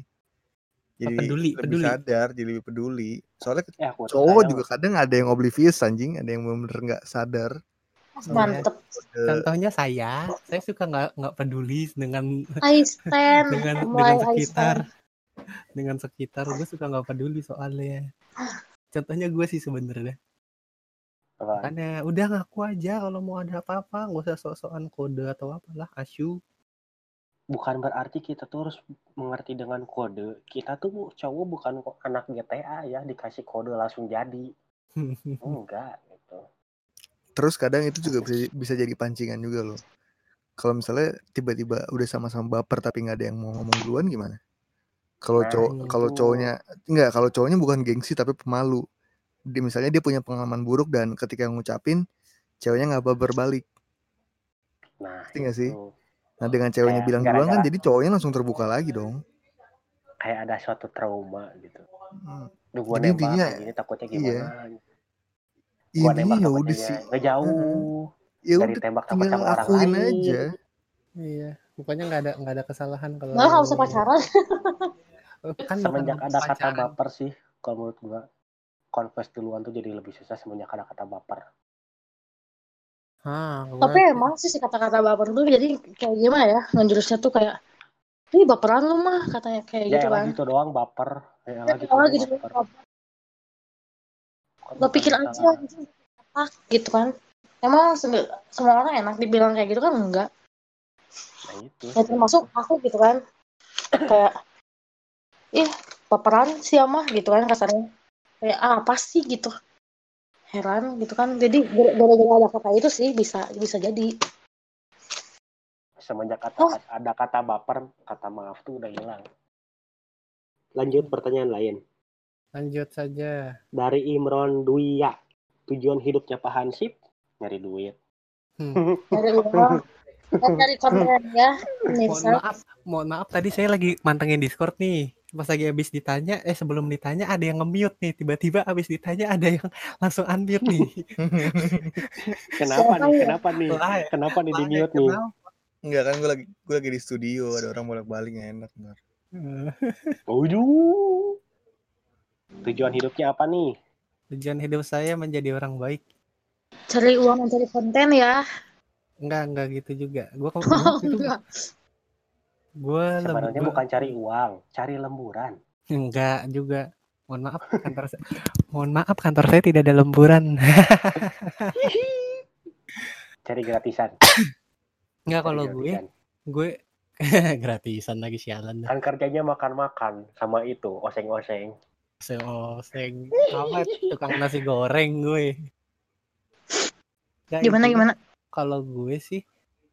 Jadi Peduli, lebih peduli. sadar, jadi lebih peduli. Soalnya Ya cowok juga kadang ada yang oblivious anjing, ada yang bener-bener nggak sadar. Mantep. Eh, contohnya saya saya suka nggak nggak peduli dengan stand. dengan dengan sekitar dengan sekitar gue suka nggak peduli soalnya contohnya gue sih sebenarnya? Makanya udah ngaku aja kalau mau ada apa-apa nggak usah sok-sokan kode atau apalah asu Bukan berarti kita tuh harus mengerti dengan kode. Kita tuh cowok bukan anak GTA ya dikasih kode langsung jadi. Enggak gitu. Terus kadang itu juga bisa, bisa jadi pancingan juga loh. Kalau misalnya tiba-tiba udah sama-sama baper tapi nggak ada yang mau ngomong duluan gimana? Kalau Nah, cowok kalau itu. cowoknya nggak kalau cowoknya bukan gengsi tapi pemalu. Dia, misalnya dia punya pengalaman buruk dan ketika ngucapin ceweknya nggak baper balik. Nah, Ngerti nggak sih? Nah dengan ceweknya Kayak bilang duluan kan jadi cowoknya langsung terbuka lagi dong. Kayak ada suatu trauma gitu. Hmm. Duh gua Jadi nembak intinya- gini takutnya iya. gimana. Gua Intinya nembak ya udah sih. nggak jauh. Ya Dari udah tembak sama orang akuin lain. aja. iya pokoknya nggak ada nggak ada kesalahan kalau nggak usah pacaran. kan Semenjak ada kata baper sih, kalau menurut gua confess duluan tuh jadi lebih susah semenjak ada kata baper. Gua- Tapi emang sih si kata-kata baper tuh jadi kayak gimana ya? Ngejurusnya tuh kayak Ih baperan lu mah katanya kayak Ya gitu kan. gitu doang baper. Ya elah gitu Oh doang gitu. baper. Lo pikir aja anjing, apa gitu kan. Emang se- semua orang enak dibilang kayak gitu kan enggak. Nah itu. Ya termasuk aku gitu kan. Kayak ih baperan sih mah gitu kan kasarnya. Kayak ah, apa sih gitu. Heran gitu kan. Jadi gara-gara ada kata itu sih bisa bisa jadi. Semenjak kata, Oh. ada kata baper, kata maaf tuh udah hilang. Lanjut pertanyaan lain. lanjut saja Dari Imron Duya. Tujuan hidupnya Pak Hansip nyari duit. Dari uang. Konten ya. mohon maaf mohon maaf tadi saya lagi mantengin discord nih pas lagi habis ditanya eh sebelum ditanya ada yang nge-mute nih tiba-tiba habis ditanya ada yang langsung unmute nih Kenapa Siapa nih? ya? Kenapa nih? Kenapa nih di mute nih? kenapa? Enggak kan gue lagi gue lagi di studio ada orang bolak-balik nggak enak Waduh. Tujuan hidupnya apa nih? tujuan hidup saya menjadi orang baik Cari uang dan cari konten ya. enggak enggak gitu juga gua kok Oh, itu gua Sebenarnya lebih bukan cari uang, cari lemburan. enggak juga mohon maaf kantor saya mohon maaf kantor saya tidak ada lemburan Cari gratisan. enggak Cari kalau gue gratisan. gue gratisan lagi sialan dah Kan kerjanya makan-makan sama itu, oseng-oseng. Seoseng apa tukang nasi goreng gue Gimana intinya gimana? kalau gue sih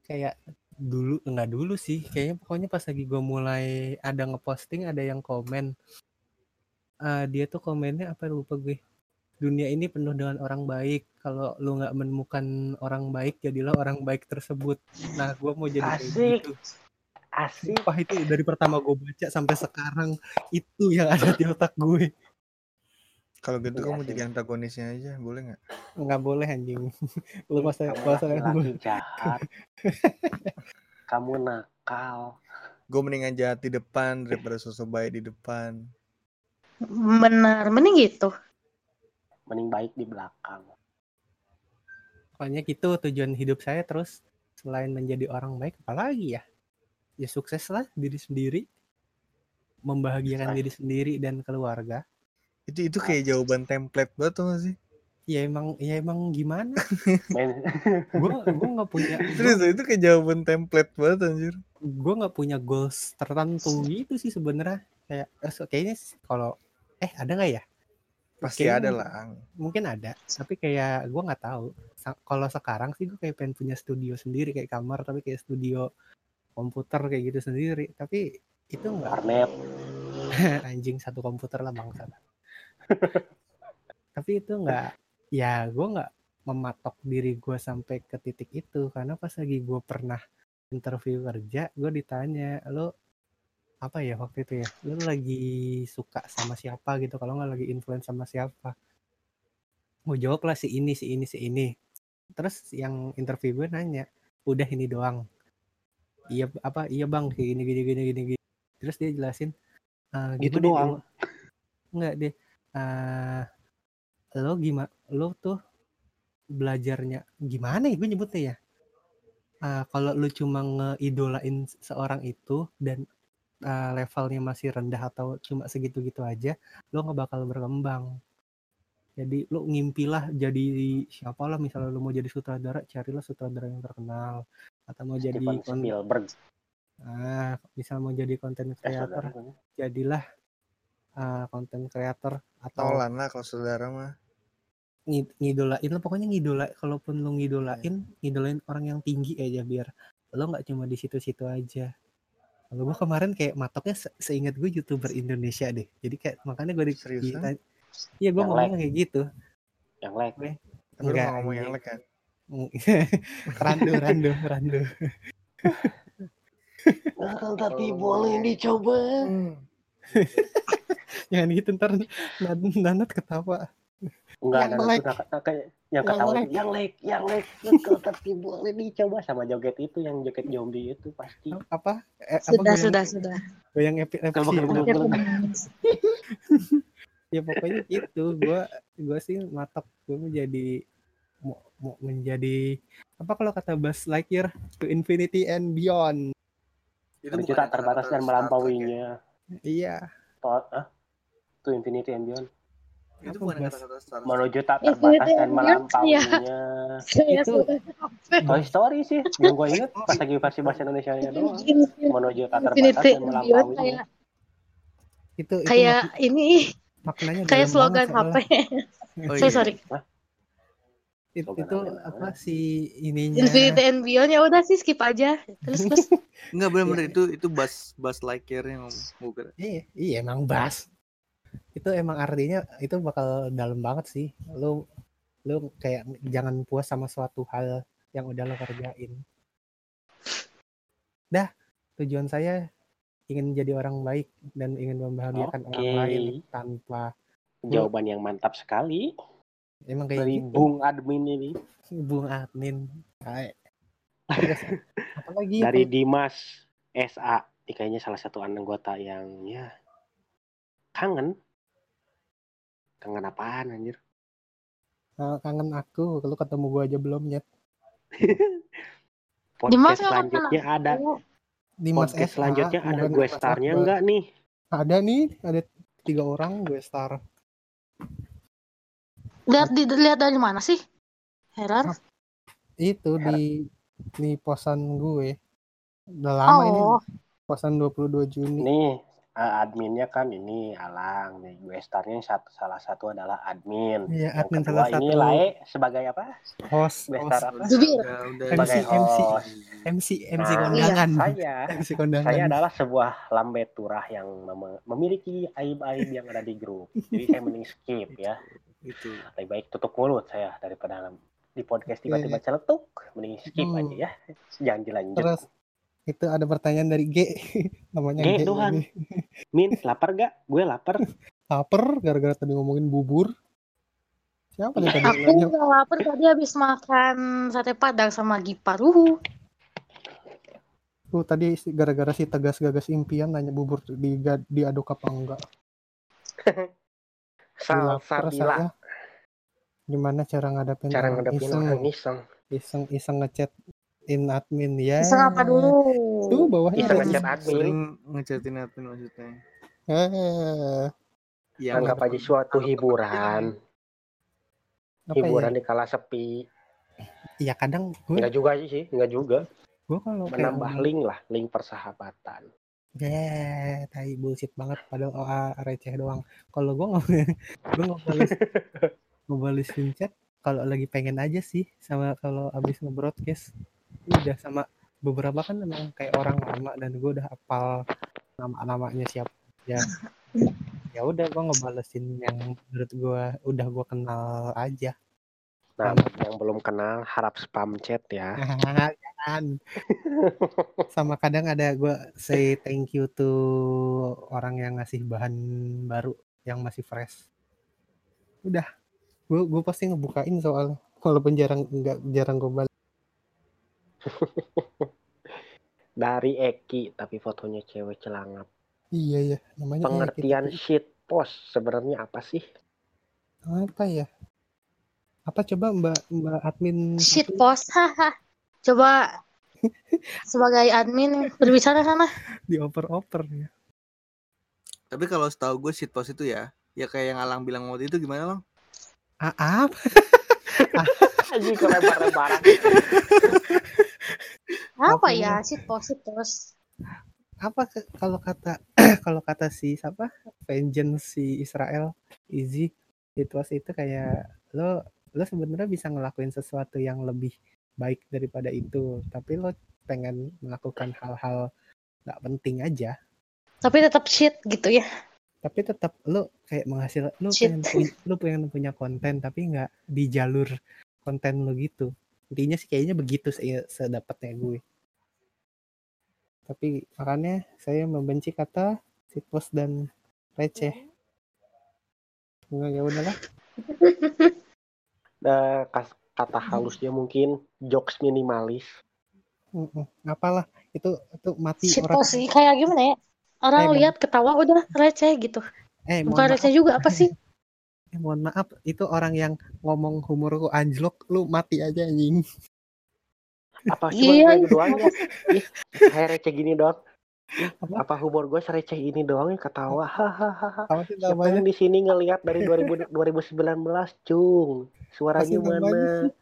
kayak dulu enggak dulu sih. Kayaknya pokoknya pas lagi gue mulai ada ngeposting ada yang komen. Eh, dia tuh komennya apa lupa gue. Dunia ini penuh dengan orang baik. Kalau lu nggak menemukan orang baik jadilah orang baik tersebut. Nah gue mau jadi kayak Asik. gitu. Asik. Wah itu dari pertama gue baca sampai sekarang itu yang ada di otak gue Kalau gitu Iya kamu sih. jadi antagonisnya aja boleh nggak? nggak boleh anjing lu masa Kamu masa laki-laki jahat. Kamu nakal. Gue mendingan jahat di depan daripada sosok baik di depan. Benar, mending gitu. Mending baik di belakang. pokoknya gitu tujuan hidup saya terus selain menjadi orang baik apalagi ya ya sukses lah diri sendiri membahagiakan Ay. diri sendiri dan keluarga Itu itu kayak jawaban template banget tuh sih? ya emang ya emang gimana? Gua gua nggak punya Terus itu kayak jawaban template banget anjir. gue nggak punya goals tertentu gitu sih sebenarnya. Kayak eh, so- kayaknya sih kalau eh ada nggak ya? Pasti Kayaknya ada lah. mungkin ada tapi kayak gue nggak tahu. Kalau sekarang sih gue kayak pengen punya studio sendiri kayak kamar tapi kayak studio komputer kayak gitu sendiri. Tapi itu nggak warnet. Anjing satu komputer lah bangsa tapi itu nggak ya gue nggak mematok diri gue sampai ke titik itu. Karena pas lagi gue pernah interview kerja gue ditanya lo apa ya waktu itu ya? Lo lagi suka sama siapa gitu? Kalau nggak lagi influence sama siapa? Mau jawab lah si ini si ini si ini. Terus yang interview gue nanya udah ini doang. Iya apa? Iya bang kayak gini gini gini gini, gini. terus dia jelasin "Eh, gitu doang? Enggak deh. Eh lo gimana? Lo tuh belajarnya gimana ya gue nyebutnya ya? Eh, kalau lu cuma ngeidolain seorang itu dan eh, levelnya masih rendah atau cuma segitu-gitu aja, lo nggak bakal berkembang. Jadi lo ngimpilah jadi siapa lah misalnya lo mau jadi sutradara, carilah sutradara yang terkenal atau mau jadi Spielberg ah, misal mau jadi konten creator, saudara jadilah konten creator atau Nolan lah kalau saudara mah. ngid- ngidolain lo pokoknya ngidola kalaupun lo ngidolain ngidolain orang yang tinggi aja biar lo nggak cuma di situ-situ aja. Kalau gue kemarin kayak matoknya se- seingat gue youtuber Indonesia deh. Jadi kayak makanya gue ditanya- iya gue ngomongnya kayak gitu. Yang like. Tapi lu Enggak, nggak ngomong yang lek kan. randu randu randu. Ah, tapi boleh dicoba jangan gitu ntar Nan- nanat ketawa enggak Yang ada like. kayak yang Yang ketawa like. itu yang like yang like betul tapi boleh dicoba sama joget itu yang joget zombie itu pasti apa eh, apa Sudah, goyang- sudah, sudah. goyang epi epic ya? Ya pokoknya gitu gue gue sih matok gue mau jadi mau, mau menjadi apa kalau kata Buzz Lightyear to infinity and beyond Itu bukan tak terbatas dan Star Trek ya. Iya. Tot, ah. To infinity and beyond. Itu bukan kata-kata Star. Menuju tak Infinity terbatas dan melampauinya Itu- Toy Story sih yang gue inget pas lagi versi bahasa Indonesia nya doang menuju tak terbatas Infinity dan melampauinya kayak itu itu kayak ini. maknanya kayak slogan HP. Oh, Sorry, iya. sorry. It- itu apa si ininya Infinity and Beyond ya udah sih skip aja. Terus terus Enggak bener-bener Iya. itu itu Buzz Buzz Lightyear yang. Bukan. iya iya emang Bas itu emang artinya itu bakal dalam banget sih lu lu kayak jangan puas sama suatu hal yang udah lo kerjain dah tujuan saya ingin jadi orang baik dan ingin membahagiakan orang Oke. lain tanpa jawaban yang mantap sekali emang kayak dari gitu. Bung Admin ini. Bung admin. Terus, apalagi dari Dimas SA Ini kayaknya salah satu anggota yang ya kangen. Kangen apaan anjir? Eh, kangen aku. Lu ketemu gua aja belum nyet? Dimas podcast nggak selanjutnya ada. aku. di Mas podcast SA, selanjutnya ada gue starnya enggak nih? Ada nih ada tiga orang gue star Lihat di lihat dari mana sih? Heran. itu di di posan gue. Udah lama ini Oh, posan 22 Juni. Nih eh, adminnya kan ini Alang. Nih gue starnya yang satu salah satu adalah admin. Iya, yang admin kedua salah ini satu. Lae sebagai apa? Host, gue host. star apa? MC, sebagai MC. host. MC MC Nah, kondangan. saya. MC kondangan. Saya adalah sebuah lambe turah yang mem- memiliki aib-aib yang ada di grup. Jadi saya mending skip ya. Itu. Lebih baik tutup mulut saya daripada di podcast tiba-tiba celetuk. Mending skip Hmm. aja ya. Jangan dilanjut. terus itu ada pertanyaan dari G namanya G G, ini. Min, lapar gak? Gue lapar. lapar gara-gara tadi ngomongin bubur siapa nih tadi aku nanya nggak lapar tadi habis makan sate padang sama Gipar. Uhu. tuh tadi gara-gara si tegas gagas impian nanya bubur di diaduk apa enggak Salsabila. gimana cara ngadapin Cara ngadepin iseng orang iseng. iseng iseng ngechat in admin ya Iseng apa dulu? tuh bawahnya Iseng ngechat iseng. admin. Ngechatin admin maksudnya. Eh, Iya, Anggap nggak aja suatu hiburan. apa ya hiburan di kala sepi ya kadang gue enggak juga sih enggak juga gue kalau menambah link lah link persahabatan ya tai bullshit banget padahal OA receh doang. Kalau gue nggak gue ngebales ngebalesin chat kalau lagi pengen aja sih sama kalau abis nge-broadcast udah sama beberapa kan memang kayak orang lama dan gue udah hafal nama-namanya siapa ya. Ya udah gue ngebalesin yang menurut gue udah gue kenal aja nah yang belum kenal harap spam chat ya. Jangan. Sama kadang ada gue say thank you to orang yang ngasih bahan baru yang masih fresh. Udah. Gue gue pasti ngebukain soal walaupun jarang nggak jarang gue balik. Dari Eki tapi fotonya cewek celangap. Iya ya namanya pengertian Eki. shit post sebenarnya apa sih? Apa ya apa coba mbak mbak admin Shit post. Coba sebagai admin berbicara sana. dioper-oper ya Tapi kalau setahu gue shitpost itu ya, ya kayak yang Alang bilang waktu itu gimana, Lang? ah apa anjing kelebar-lebaran Apa Apa ya? Shit post, shit post. apa ke- kalau kata kalau kata si siapa vengeance si Israel easy situasi itu kayak lo lo sebenarnya bisa ngelakuin sesuatu yang lebih baik daripada itu tapi lo pengen melakukan hal-hal nggak penting aja. Tapi tetap shit gitu ya. tapi tetap lo kayak menghasil lo Shit. pengen punya, lo pengen punya konten tapi nggak di jalur konten lo gitu. Intinya sih kayaknya begitu sih sedapatnya gue. Tapi makanya saya membenci kata sitpos dan receh. Nggak, ya udahlah Kas- kata halusnya mungkin jokes minimalis Mm-mm. apalah itu itu mati Shit orang sih kayak gimana ya? Orang Eh, lihat ketawa udah receh gitu. eh Bukan maaf, receh juga apa sih? eh, mohon maaf itu orang yang ngomong humorku anjlok lu mati aja anjing apa cuma Iya, doang ya ih saya receh gini doang Ih, Apa? apa humor gue sereceh ini doang ya ketawa hahaha siapa yang di sini ngelihat dari 2000, 2019 cung suaranya mana namanya?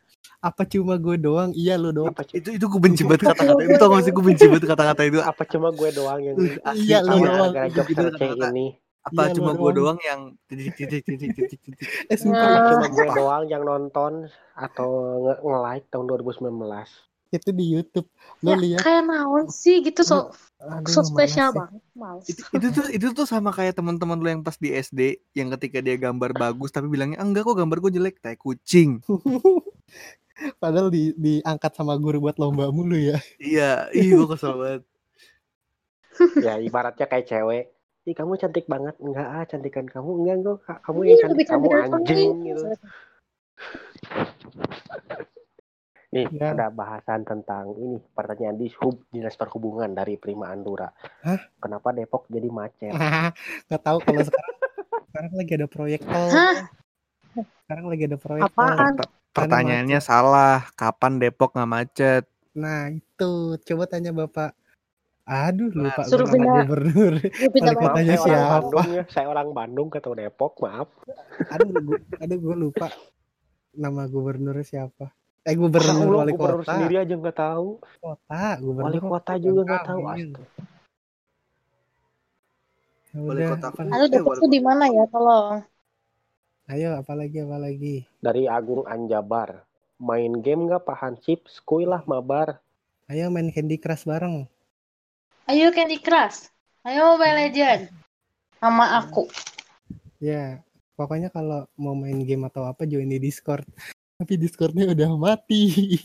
apa cuma gue doang iya lu doang apa, Itu itu gue benci banget kata-kata itu. Tau gak sih gue benci banget kata-kata itu. apa cuma gue doang yang asli Iya, lu doang. gara-gara receh kata-kata. ini Apa Iya, cuma gue doang. yang titik titik titik titik titik. eh cuma gue doang yang nonton atau nge- nge-like tahun 2019 itu di YouTube. Lo Ya lihat. kayak naon sih gitu so aduh so spesial banget. Males. Itu, itu tuh itu tuh sama kayak teman-teman lu yang pas di SD yang ketika dia gambar bagus tapi bilangnya "Ah, enggak kok gambar gue jelek. Tai kucing. padahal di diangkat sama guru buat lomba mulu ya. Iya, ih gue kesel banget. ya ibaratnya kayak cewek. Ih kamu cantik banget. Enggak ah cantikan kamu. Enggak enggak kamu Iya, yang cantik kamu anjing gitu nih Ya. ada bahasan tentang ini pertanyaan di hub dinas perhubungan dari Prima Andura Hah? kenapa Depok jadi macet nggak tahu kalau sekarang sekarang lagi ada proyek tol Hah? sekarang lagi ada proyek tol Apaan? Pertanyaannya salah. Kapan Depok nggak macet? nah itu coba tanya bapak aduh lupa Suruh gue nama pindah. gubernur pindah maaf saya orang siapa? Bandung ya saya orang Bandung atau Depok maaf aduh gue aduh gue lupa nama gubernurnya siapa eh gubernur Allah, wali gubernur kota sendiri aja nggak tahu kota gubernur wali kota juga nggak tahu astaga. Ya Wali kota wali tuh di mana ya? Tolong. ayo apalagi apalagi dari Agung Anjabar main game nggak Pak Hansip skuy lah mabar ayo main Candy Crush bareng Ayo Candy Crush. Ayo Mobile Legend. Sama aku. ya pokoknya kalau mau main game atau apa join di Discord tapi Discordnya udah mati.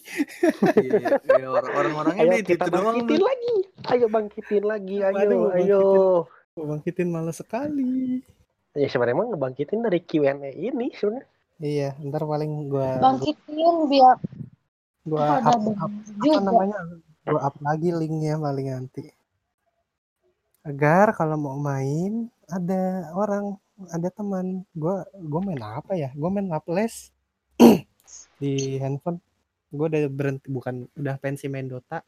Iya, iya, orang- orang-orangnya ayo di itu kita doang. bangkitin lagi. Ayo bangkitin lagi ayo ayo. Bangkitin malas sekali? Ya sebenarnya emang ngebangkitin dari Q&A ini sebenarnya. Iya ntar paling gua Bangkitin biar gua ada up, up apa namanya? Gua up lagi linknya paling nanti. Agar kalau mau main ada orang ada teman. Gua gua main apa ya? Gua main Laples di handphone gua udah berhenti bukan udah pensi main Dota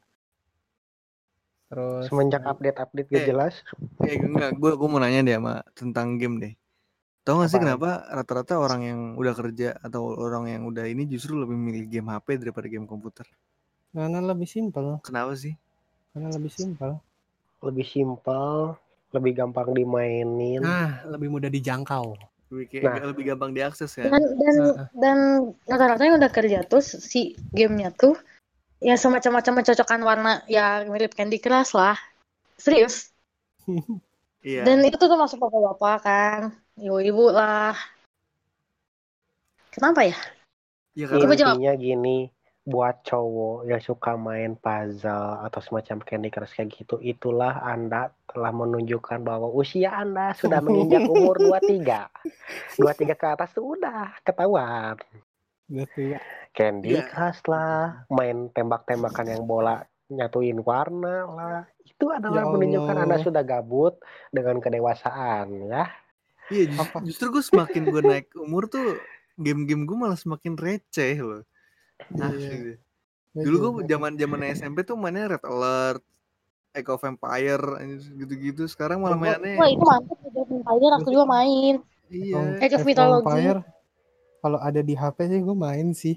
terus semenjak update-update gak Eh. jelas Eh enggak, gue gue mau nanya deh sama tentang game deh. Tahu gak sih Apaan? kenapa rata-rata orang yang udah kerja atau orang yang udah ini justru lebih milih game HP daripada game komputer? Karena lebih simpel. Kenapa sih? Karena lebih simpel. Lebih simpel, lebih gampang dimainin. Nah, lebih mudah dijangkau. Lebih kayak Nah. lebih gampang diakses kan? Dan dan Heeh. dan rata-rata yang udah kerja tuh si gamenya tuh ya semacam-macam mencocokkan warna ya mirip Candy Crush lah. Serius. Iya. Dan itu tuh termasuk bapak-bapak kan, ibu-ibu lah. Kenapa ya? Ya karena jawab. Intinya gini, buat cowok yang suka main puzzle atau semacam Candy Crush kayak gitu, itulah Anda telah menunjukkan bahwa usia Anda sudah menginjak umur 23. 23 ke atas tuh udah ketahuan. Gitu ya. Candy Iya. Crush lah, main tembak-tembakan yang bola nyatuin warna lah. Itu adalah Ya menunjukkan Anda sudah gabut dengan kedewasaan ya. Iya just- justru gue semakin gue naik umur tuh game-game gue malah semakin receh loh. Asli Iya. Dulu gue zaman zaman SMP tuh mainnya Red Alert, Empire, anjir, gitu-gitu. Sekarang malah Wah mainnya itu mantap Age of Empire aku juga main. iya. Of Mythology. Empire, kalau ada di HP sih gue main sih.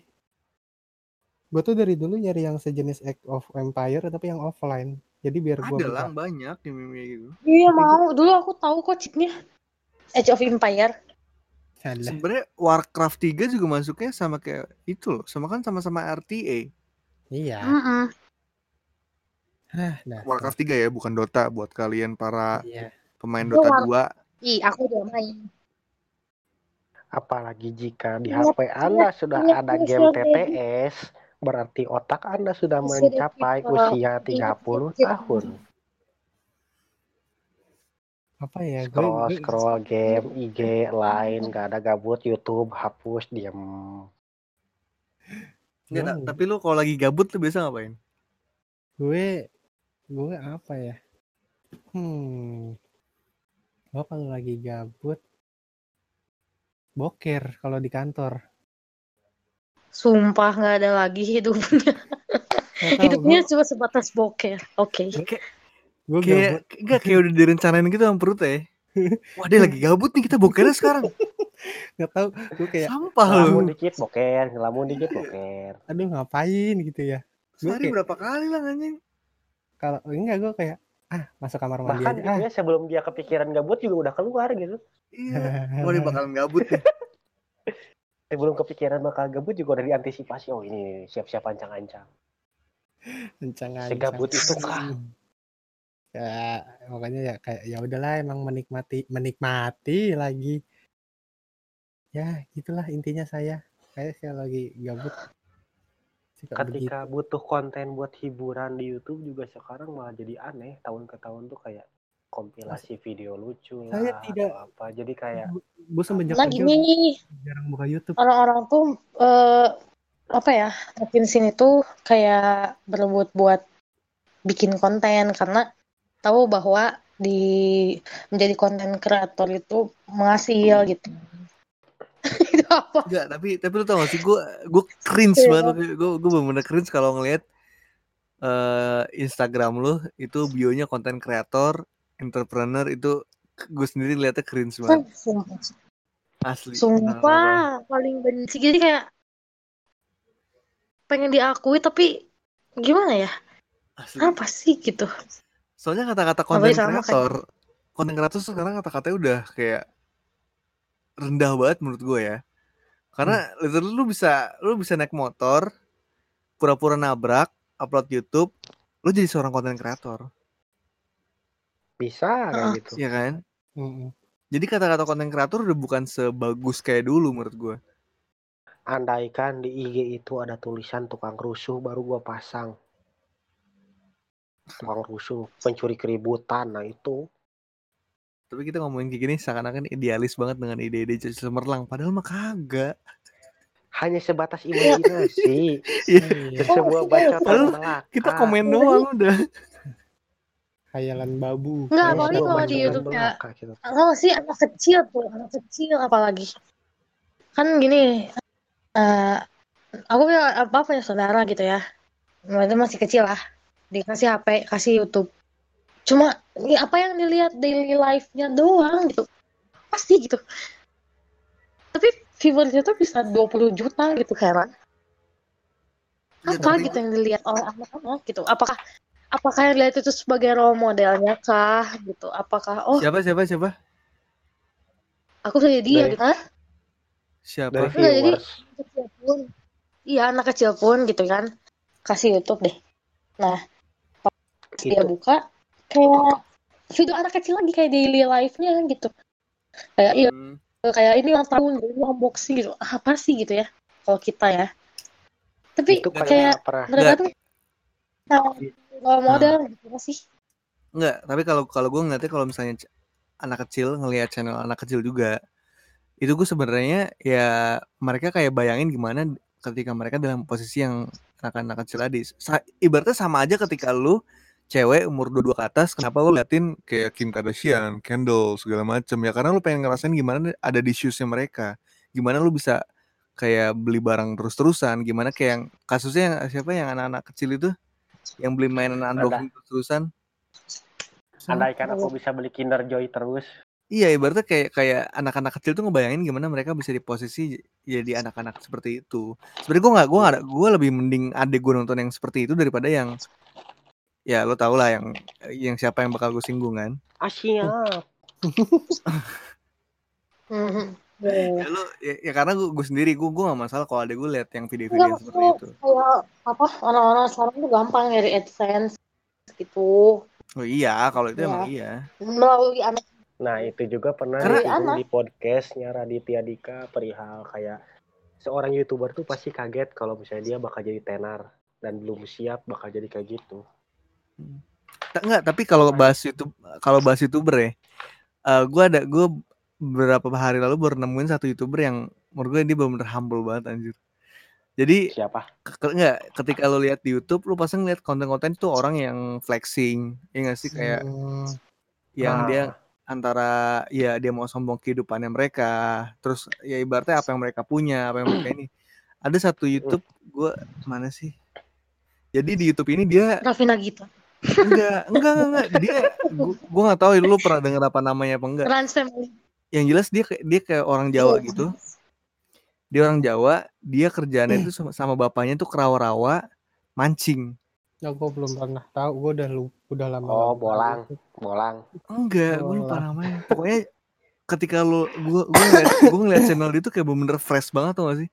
Gue tuh dari dulu nyari yang sejenis Age of Empire tapi yang offline. Jadi biar gue Ada lah banyak game-game gitu. Iya mau. Dulu aku tahu kok chipnya Age of Empire. Sebenarnya Warcraft 3 juga masuknya sama kayak itu loh, sama kan sama-sama RTA. Iya. Mm-mm. Hah, nah. Warcraft 3 ya, bukan Dota buat kalian para Iya. pemain Dota War- 2. Ih, aku juga main. Apalagi jika di Ingat- HP Anda sudah ingat ada game. TTS, berarti otak Anda sudah mencapai Evil. usia Ingat 30 Resident tahun. Apa ya? Gue Scroll, gue scroll game, IG, lain, gak ada gabut, YouTube, hapus, diem. Nggak, ta- Gua- tapi lu kalau lagi gabut lu biasa ngapain? gue gue apa ya? Hmm. Gue kalau lagi gabut boker kalau di kantor. Sumpah nggak ada lagi hidupnya. Tahu, Hidupnya gue, cuma sebatas boker. Oke. Kayak gue kayak enggak kayak udah direncanain gitu sama perut ya. Wah, dia lagi gabut nih kita bokernya sekarang. Nggak tahu. Gue kayak, Sampah Ngelamun lu. dikit boker, ngelamun dikit boker. aduh ngapain gitu ya. Gue Sehari kayak, berapa kali lah anjing. Kalau enggak gue kayak, ah masuk kamar mandi Bahkan aja. Ah. ya, sebelum dia kepikiran gabut juga udah keluar gitu. Iya. Wah, dia bakalan gabut nih. Sebelum kepikiran bakal gabut juga udah diantisipasi. Oh ini siap-siap ancang-ancang. Kencang Segabut itu kah? Ya, makanya ya kayak ya udahlah emang menikmati menikmati lagi. Ya, gitulah intinya saya. Kayak saya lagi gabut. Suka begitu. Ketika butuh konten buat hiburan di YouTube juga sekarang malah jadi aneh. Tahun ke tahun tuh kayak kompilasi video lucu lah Saya tidak- atau apa. Jadi kayak semenjak Nah kerja gini, jarang buka YouTube. orang-orang tuh eh, apa ya makin sini tuh kayak berebut buat bikin konten karena tahu bahwa di menjadi konten kreator itu menghasil gitu. itu apa? Enggak, tapi tapi lu tau gak sih gue gue cringe Iya. banget gue gue bener-bener cringe kalau ngelihat eh Instagram lu itu bionya konten kreator, entrepreneur itu gue sendiri liatnya cringe banget asli. Sumpah paling benci jadi kayak pengen diakui tapi gimana ya? asli. Apa sih gitu? Soalnya kata-kata konten kreator, konten kreator sekarang kata-katanya udah kayak rendah banget menurut gue ya. Karena literally lu bisa lu bisa naik motor, pura-pura nabrak, upload YouTube, lu jadi seorang konten kreator, bisa Ah. gitu. ya kan? Mm-mm. Jadi kata-kata konten kreator udah bukan sebagus kayak dulu menurut gue. Andaikan di IG itu ada tulisan tukang rusuh baru gua pasang. Tukang rusuh, pencuri keributan. Nah itu Tapi kita ngomongin kayak gini seakan-akan idealis banget dengan ide-ide Cemerlang, padahal mah kagak. hanya sebatas imajinasi. Iya, Iya, sebuah Padahal belaka. kita komen doang udah. Khayalan babu. Enggak, Hanya apalagi kalau di YouTube ya gitu. Enggak sih anak kecil tuh, anak kecil apalagi. Kan gini, eh aku punya apa punya saudara gitu ya. Itu masih kecil lah. Dikasih HP, kasih YouTube. Cuma ya apa yang dilihat daily life-nya doang gitu. Pasti gitu. viewersnya tuh bisa 20 juta gitu heran Ya, apa tapi- gitu yang dilihat oleh anak-anak gitu apakah apakah yang dilihat itu sebagai role modelnya kah gitu apakah oh Siapa siapa siapa? aku kayak dia Dari- gitu Hah? Siapa? dari Enggak, jadi- viewers Anak kecil pun iya anak kecil pun gitu kan kasih YouTube deh nah itu dia buka kayak video anak kecil lagi kayak daily life-nya gitu. Kayak iya Hmm. kayak ini ulang tahun ini unboxing gitu. Apa sih gitu ya kalau kita ya. Tapi itu kayak mereka Nggak. tuh nah, role model gitu nggak sih? Enggak, tapi kalau kalau gue ngeliatnya kalau misalnya anak kecil ngelihat channel anak kecil juga, itu gue sebenarnya ya mereka kayak bayangin gimana ketika mereka dalam posisi yang anak-anak kecil tadi. Ibaratnya sama aja ketika lu cewek umur 22 ke atas, kenapa lu liatin kayak Kim Kardashian, Kendall segala macem? Ya karena lu pengen ngerasain gimana ada di shoesnya mereka, gimana lu bisa kayak beli barang terus-terusan, gimana kayak yang kasusnya yang siapa yang anak-anak kecil itu? Yang beli mainan unboxing terus-terusan. andaikan aku bisa beli Kinder Joy terus. Iya, ibaratnya kayak kayak anak-anak kecil tuh ngebayangin gimana mereka bisa di posisi jadi anak-anak seperti itu. Sebenarnya gue nggak, gue nggak, gue lebih mending adek gue nonton yang seperti itu daripada yang ya lo tau lah yang yang siapa yang bakal gue singgung kan. Mhm. Ya, ya. Ya lo, ya, ya karena gue, gue sendiri gue gue gak masalah kalau adek gue lihat yang video-video Enggak, seperti itu. kayak apa orang-orang sekarang tuh gampang nyari AdSense gitu Oh iya, kalau itu Iya. emang iya. melalui anak nah itu juga pernah Karena- di podcastnya Raditya Dika perihal kayak seorang youtuber tuh pasti kaget kalau misalnya dia bakal jadi tenar dan belum siap bakal jadi kayak gitu Enggak, tapi kalau bahas YouTube, kalau bahas YouTuber ya, eh gue ada gue beberapa hari lalu baru nemuin satu YouTuber yang menurut gue dia bener-bener humble banget anjir. Jadi siapa? ke- ke- enggak ketika lo lihat di YouTube lu pasti ngeliat konten-konten itu orang yang flexing ya nggak sih? Kayak Hmm, yang dia antara ya dia mau sombong kehidupannya mereka terus ya ibaratnya apa yang mereka punya apa yang mereka ini. Ada satu YouTube gue mana sih? Jadi di YouTube ini dia Raffi Nagita enggak enggak enggak, enggak. dia gua, gua nggak tahu lu pernah dengar apa namanya apa enggak yang jelas dia kayak dia kayak orang Jawa gitu dia orang Jawa dia kerjaannya itu sama, sama bapaknya tuh kerawa-rawa mancing ya gue belum pernah tahu gue udah lu udah lama Oh, bolang. itu. bolang Enggak, gue lupa namanya. Pokoknya ketika lu gua gua ngeliat, gua ngeliat channel dia tuh kayak bener-bener fresh banget tuh gak sih?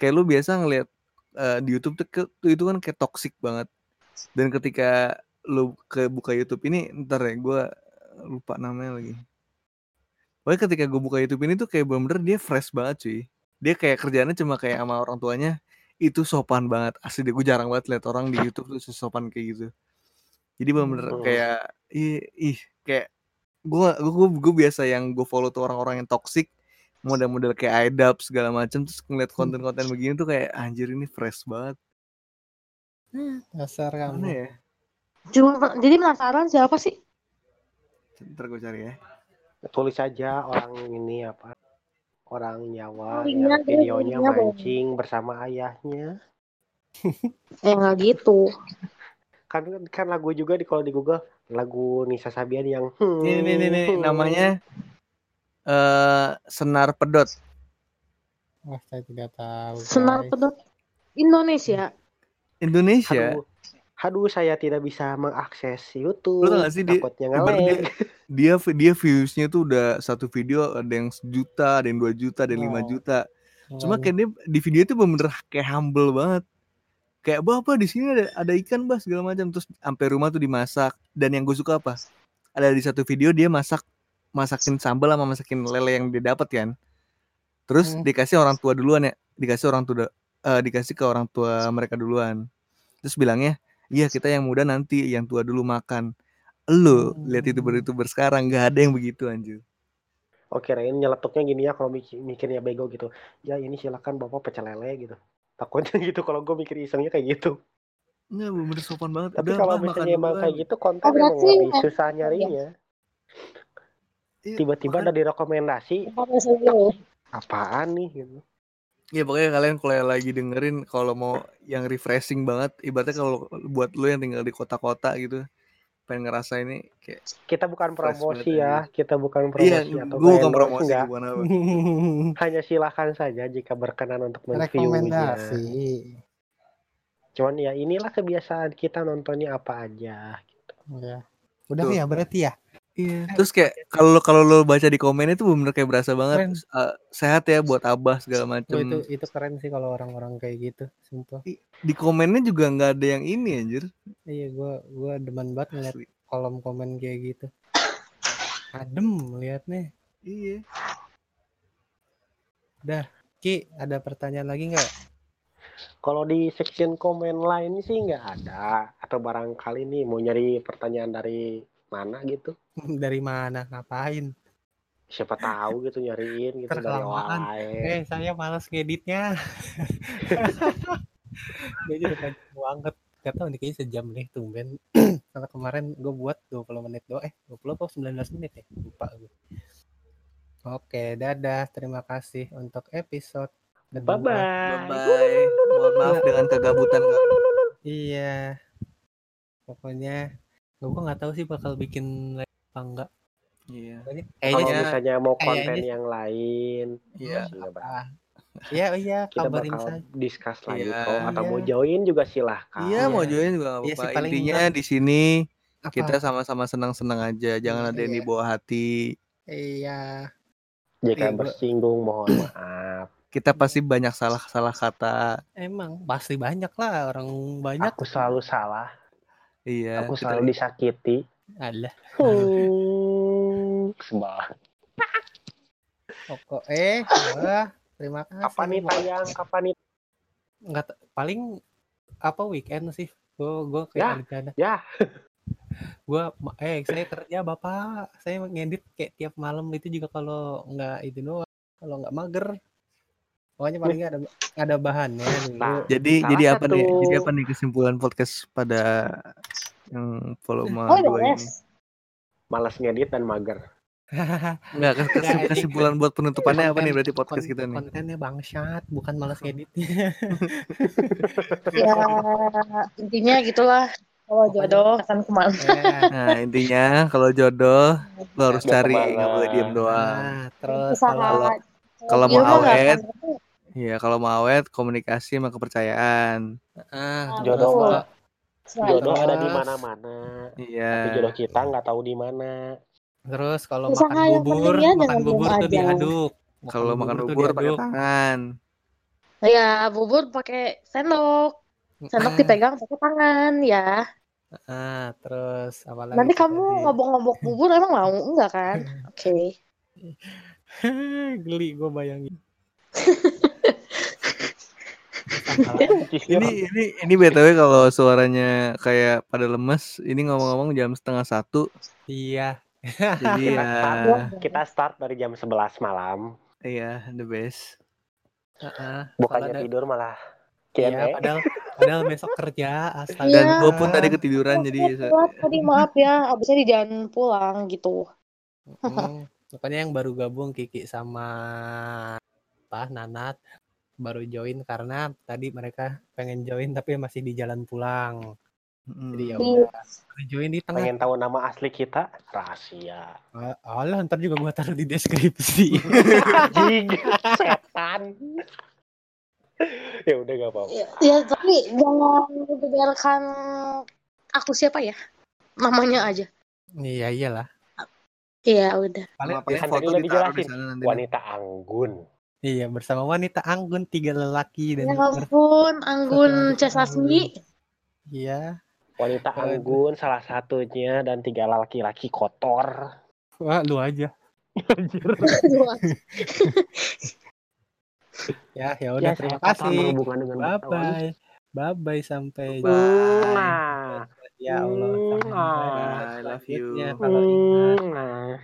Kayak lu biasa ngeliat eh, di YouTube tuh itu kan kayak toxic banget. Dan ketika lu ke buka YouTube ini, ntar ya gue lupa namanya lagi. Pokoknya ketika gue buka YouTube ini tuh kayak bener-bener dia fresh banget cuy. Dia kayak kerjaannya cuma kayak sama orang tuanya itu sopan banget. Asli deh gue jarang banget liat orang di YouTube tuh sesopan kayak gitu. Jadi bener-bener Hmm. kayak ih, ih kayak gue gue gue biasa yang gue follow tuh orang-orang yang toxic model-model kayak idap segala macam terus ngeliat konten-konten begini tuh kayak anjir ini fresh banget dasar mana kamu ya Cuma jadi penasaran siapa sih? ntar gue cari ya tulis saja orang ini apa orang Jawa Oh, iya, yang dia videonya videonya mancing bersama ayahnya Eh nggak gitu. kan kan lagu juga di kalau di Google lagu Nisa Sabian yang hmm, ini nih nih namanya eh senar pedot wah saya tidak tahu Senar guys. pedot Indonesia. Indonesia aduh aduh saya tidak bisa mengakses YouTube. Lu tau gak sih dia- ngelag dia dia viewsnya tuh udah satu video ada yang sejuta ada yang dua juta ada yang lima Oh. juta. Cuma Makanya. kayak dia di video itu bener-bener kayak humble banget. Kayak bapak di sini ada ada ikan bah segala macam. Terus sampai rumah tuh dimasak. Dan yang gue suka apa? Ada di satu video dia masak masakin sambal sama masakin lele yang dia dapat kan. Terus Hmm. dikasih orang tua duluan ya. Dikasih orang tua eh, dikasih ke orang tua mereka duluan. Terus bilangnya iya kita yang muda nanti yang tua dulu makan lu lihat itu Hmm. youtuber sekarang nggak ada yang begitu anjir Oke, Rain nyeletuknya gini ya kalau mikir, mikirnya bego gitu. Ya ini silakan bapak pecel lele gitu. Takutnya gitu kalau gue mikir isengnya kayak gitu. nggak bener sopan banget Tapi udah kalau misalnya emang duluan. kayak gitu konten Oh, emang berarti lebih emang- susah nyarinya. Iya, Tiba-tiba makan- ada direkomendasi Apa dulu? apaan nih gitu. Ya pokoknya kalian kalau lagi dengerin kalau mau yang refreshing banget, ibaratnya kalau buat lu yang tinggal di kota-kota gitu, pengen ngerasa ini kayak Kita bukan promosi ya, kita bukan iya promosi atau gue bukan promosi enggak. bukan apa Hanya silakan saja jika berkenan untuk. Rekomendasi. Cuman ya inilah kebiasaan kita nontonnya apa aja. Ya. Udah Tuh. ya berarti ya. Iya terus kayak kalau kalau lo baca di komen itu bener kayak berasa banget eh, sehat ya buat abah segala Wah, macem itu itu keren sih kalau orang-orang kayak gitu, sumpah. di komennya juga nggak ada yang ini anjir Iya, gua gua demen banget ngeliat Asli. kolom komen kayak gitu. Adem liatnya. iya Ki, ada pertanyaan lagi nggak? Kalau di section komen lain sih nggak ada. Atau barangkali nih mau nyari pertanyaan dari mana gitu. Dari mana? Ngapain? Siapa tahu gitu nyariin gitu dari Terkelamaan. orang lain. Eh, saya malas ngeditnya. Dia udah panjang banget. Gak tau nih kayaknya sejam nih tumben. Karena kemarin gue buat 20 menit doang. Eh, 20 apa 19 menit ya? Lupa gue. Oke, dadah. Terima kasih untuk episode kedua. Bye bye bye. bye mohon maaf dengan kegabutan Iya. Pokoknya gue nggak tahu sih bakal bikin live apa enggak. iya Kalau kayaknya misalnya mau konten kayaknya- yang lain, iya ah. Iya, iya, kita kabarin bakal saya. discuss lagi Iya. kok. Atau mau Iya. join juga silahkan. iya mau Iya. join juga Iya apa-apa sih, paling intinya di sini Apa? kita sama-sama senang-senang aja jangan ada yang Iya. dibawa hati Iya. Jika Iya, gua- bersinggung mohon maaf. kita pasti banyak salah-salah kata Emang pasti banyak lah orang banyak. Aku selalu salah. Iya Aku kita- selalu disakiti. Alah. Hmm, sebal. Pokok eh wah, terima kasih. Kapan nih tayang? Kapan nih? Enggak paling apa weekend sih? Gue gue Ya, kayak rencana. ya. Gue eh saya kerja bapak. Saya ngedit kayak tiap malam itu juga kalau nggak itu doang. Kalau nggak mager. Pokoknya paling nggak ada ada bahannya dulu. Nah, jadi Salah jadi apa nih jadi apa nih kesimpulan podcast pada yang volume Oh, dua ini. Malas ngedit dan mager. Enggak, Nggak, ini- kesimpulan buat penutupannya apa nih berarti podcast kita nih? Kontennya bangsat, bukan malas ngeditnya. Ya, intinya gitulah. Kalau jodoh akan ke mana? ya. Nah, intinya kalau jodoh lo harus cari, nggak boleh diem doang. Nah, terus kalau kalau Iya, mau awet. Iya, kalau mau awet komunikasi sama kepercayaan. ah, Jodoh Selalu. Jodoh ada di mana-mana. Iya. Tapi jodoh kita nggak tahu di mana. Terus kalau makan yang bubur, ya, makan jangan bubur tuh aja. diaduk. Kalau makan tuh bubur pakai tangan. Ya, bubur pakai sendok. Sendok dipegang pakai tangan ya. Ah, terus apa lagi? Nanti kamu ngobok-ngobok bubur emang mau? Enggak kan? Oke. Geli gue bayangin. Ini ini ini btw kalau suaranya kayak pada lemes, ini ngomong-ngomong jam setengah satu. Iya. Jadi Kita ya, start, kita start dari jam 11 malam. iya the best. Heeh. Bukannya tidur malah Iya, Q&A. padahal padahal besok kerja astaga. Iya. Dan gue pun tadi ketiduran jadi Telat tadi maaf ya, abisnya di jalan pulang gitu. Hmm, Pokoknya yang baru gabung Kiki sama apa Nanat baru join karena tadi mereka pengen join tapi masih di jalan pulang. Jadi ya Di udah join di tengah. Pengen tahu nama asli kita? Rahasia. Ah, Alah, ntar juga gua taruh di deskripsi. Anjing, setan. ya udah gak apa-apa. ya, ya, tapi jangan dibiarkan aku siapa ya? Namanya aja. iya iyalah. Iya, udah. Paling Sama paling foto ditaruh di dijelasin. sana nanti. Wanita anggun. Iya bersama wanita anggun tiga lelaki dan Ya ampun, Anggun Cesasmi. iya. Wanita Aduh. anggun salah satunya dan tiga laki-laki kotor. Wah, lu aja. Ya, ya udah Ya, terima kasih. Bye bye. Bye bye sampai Mwah. Ya Allah. sampai Mwah. I love you. kalau ingat Mwah.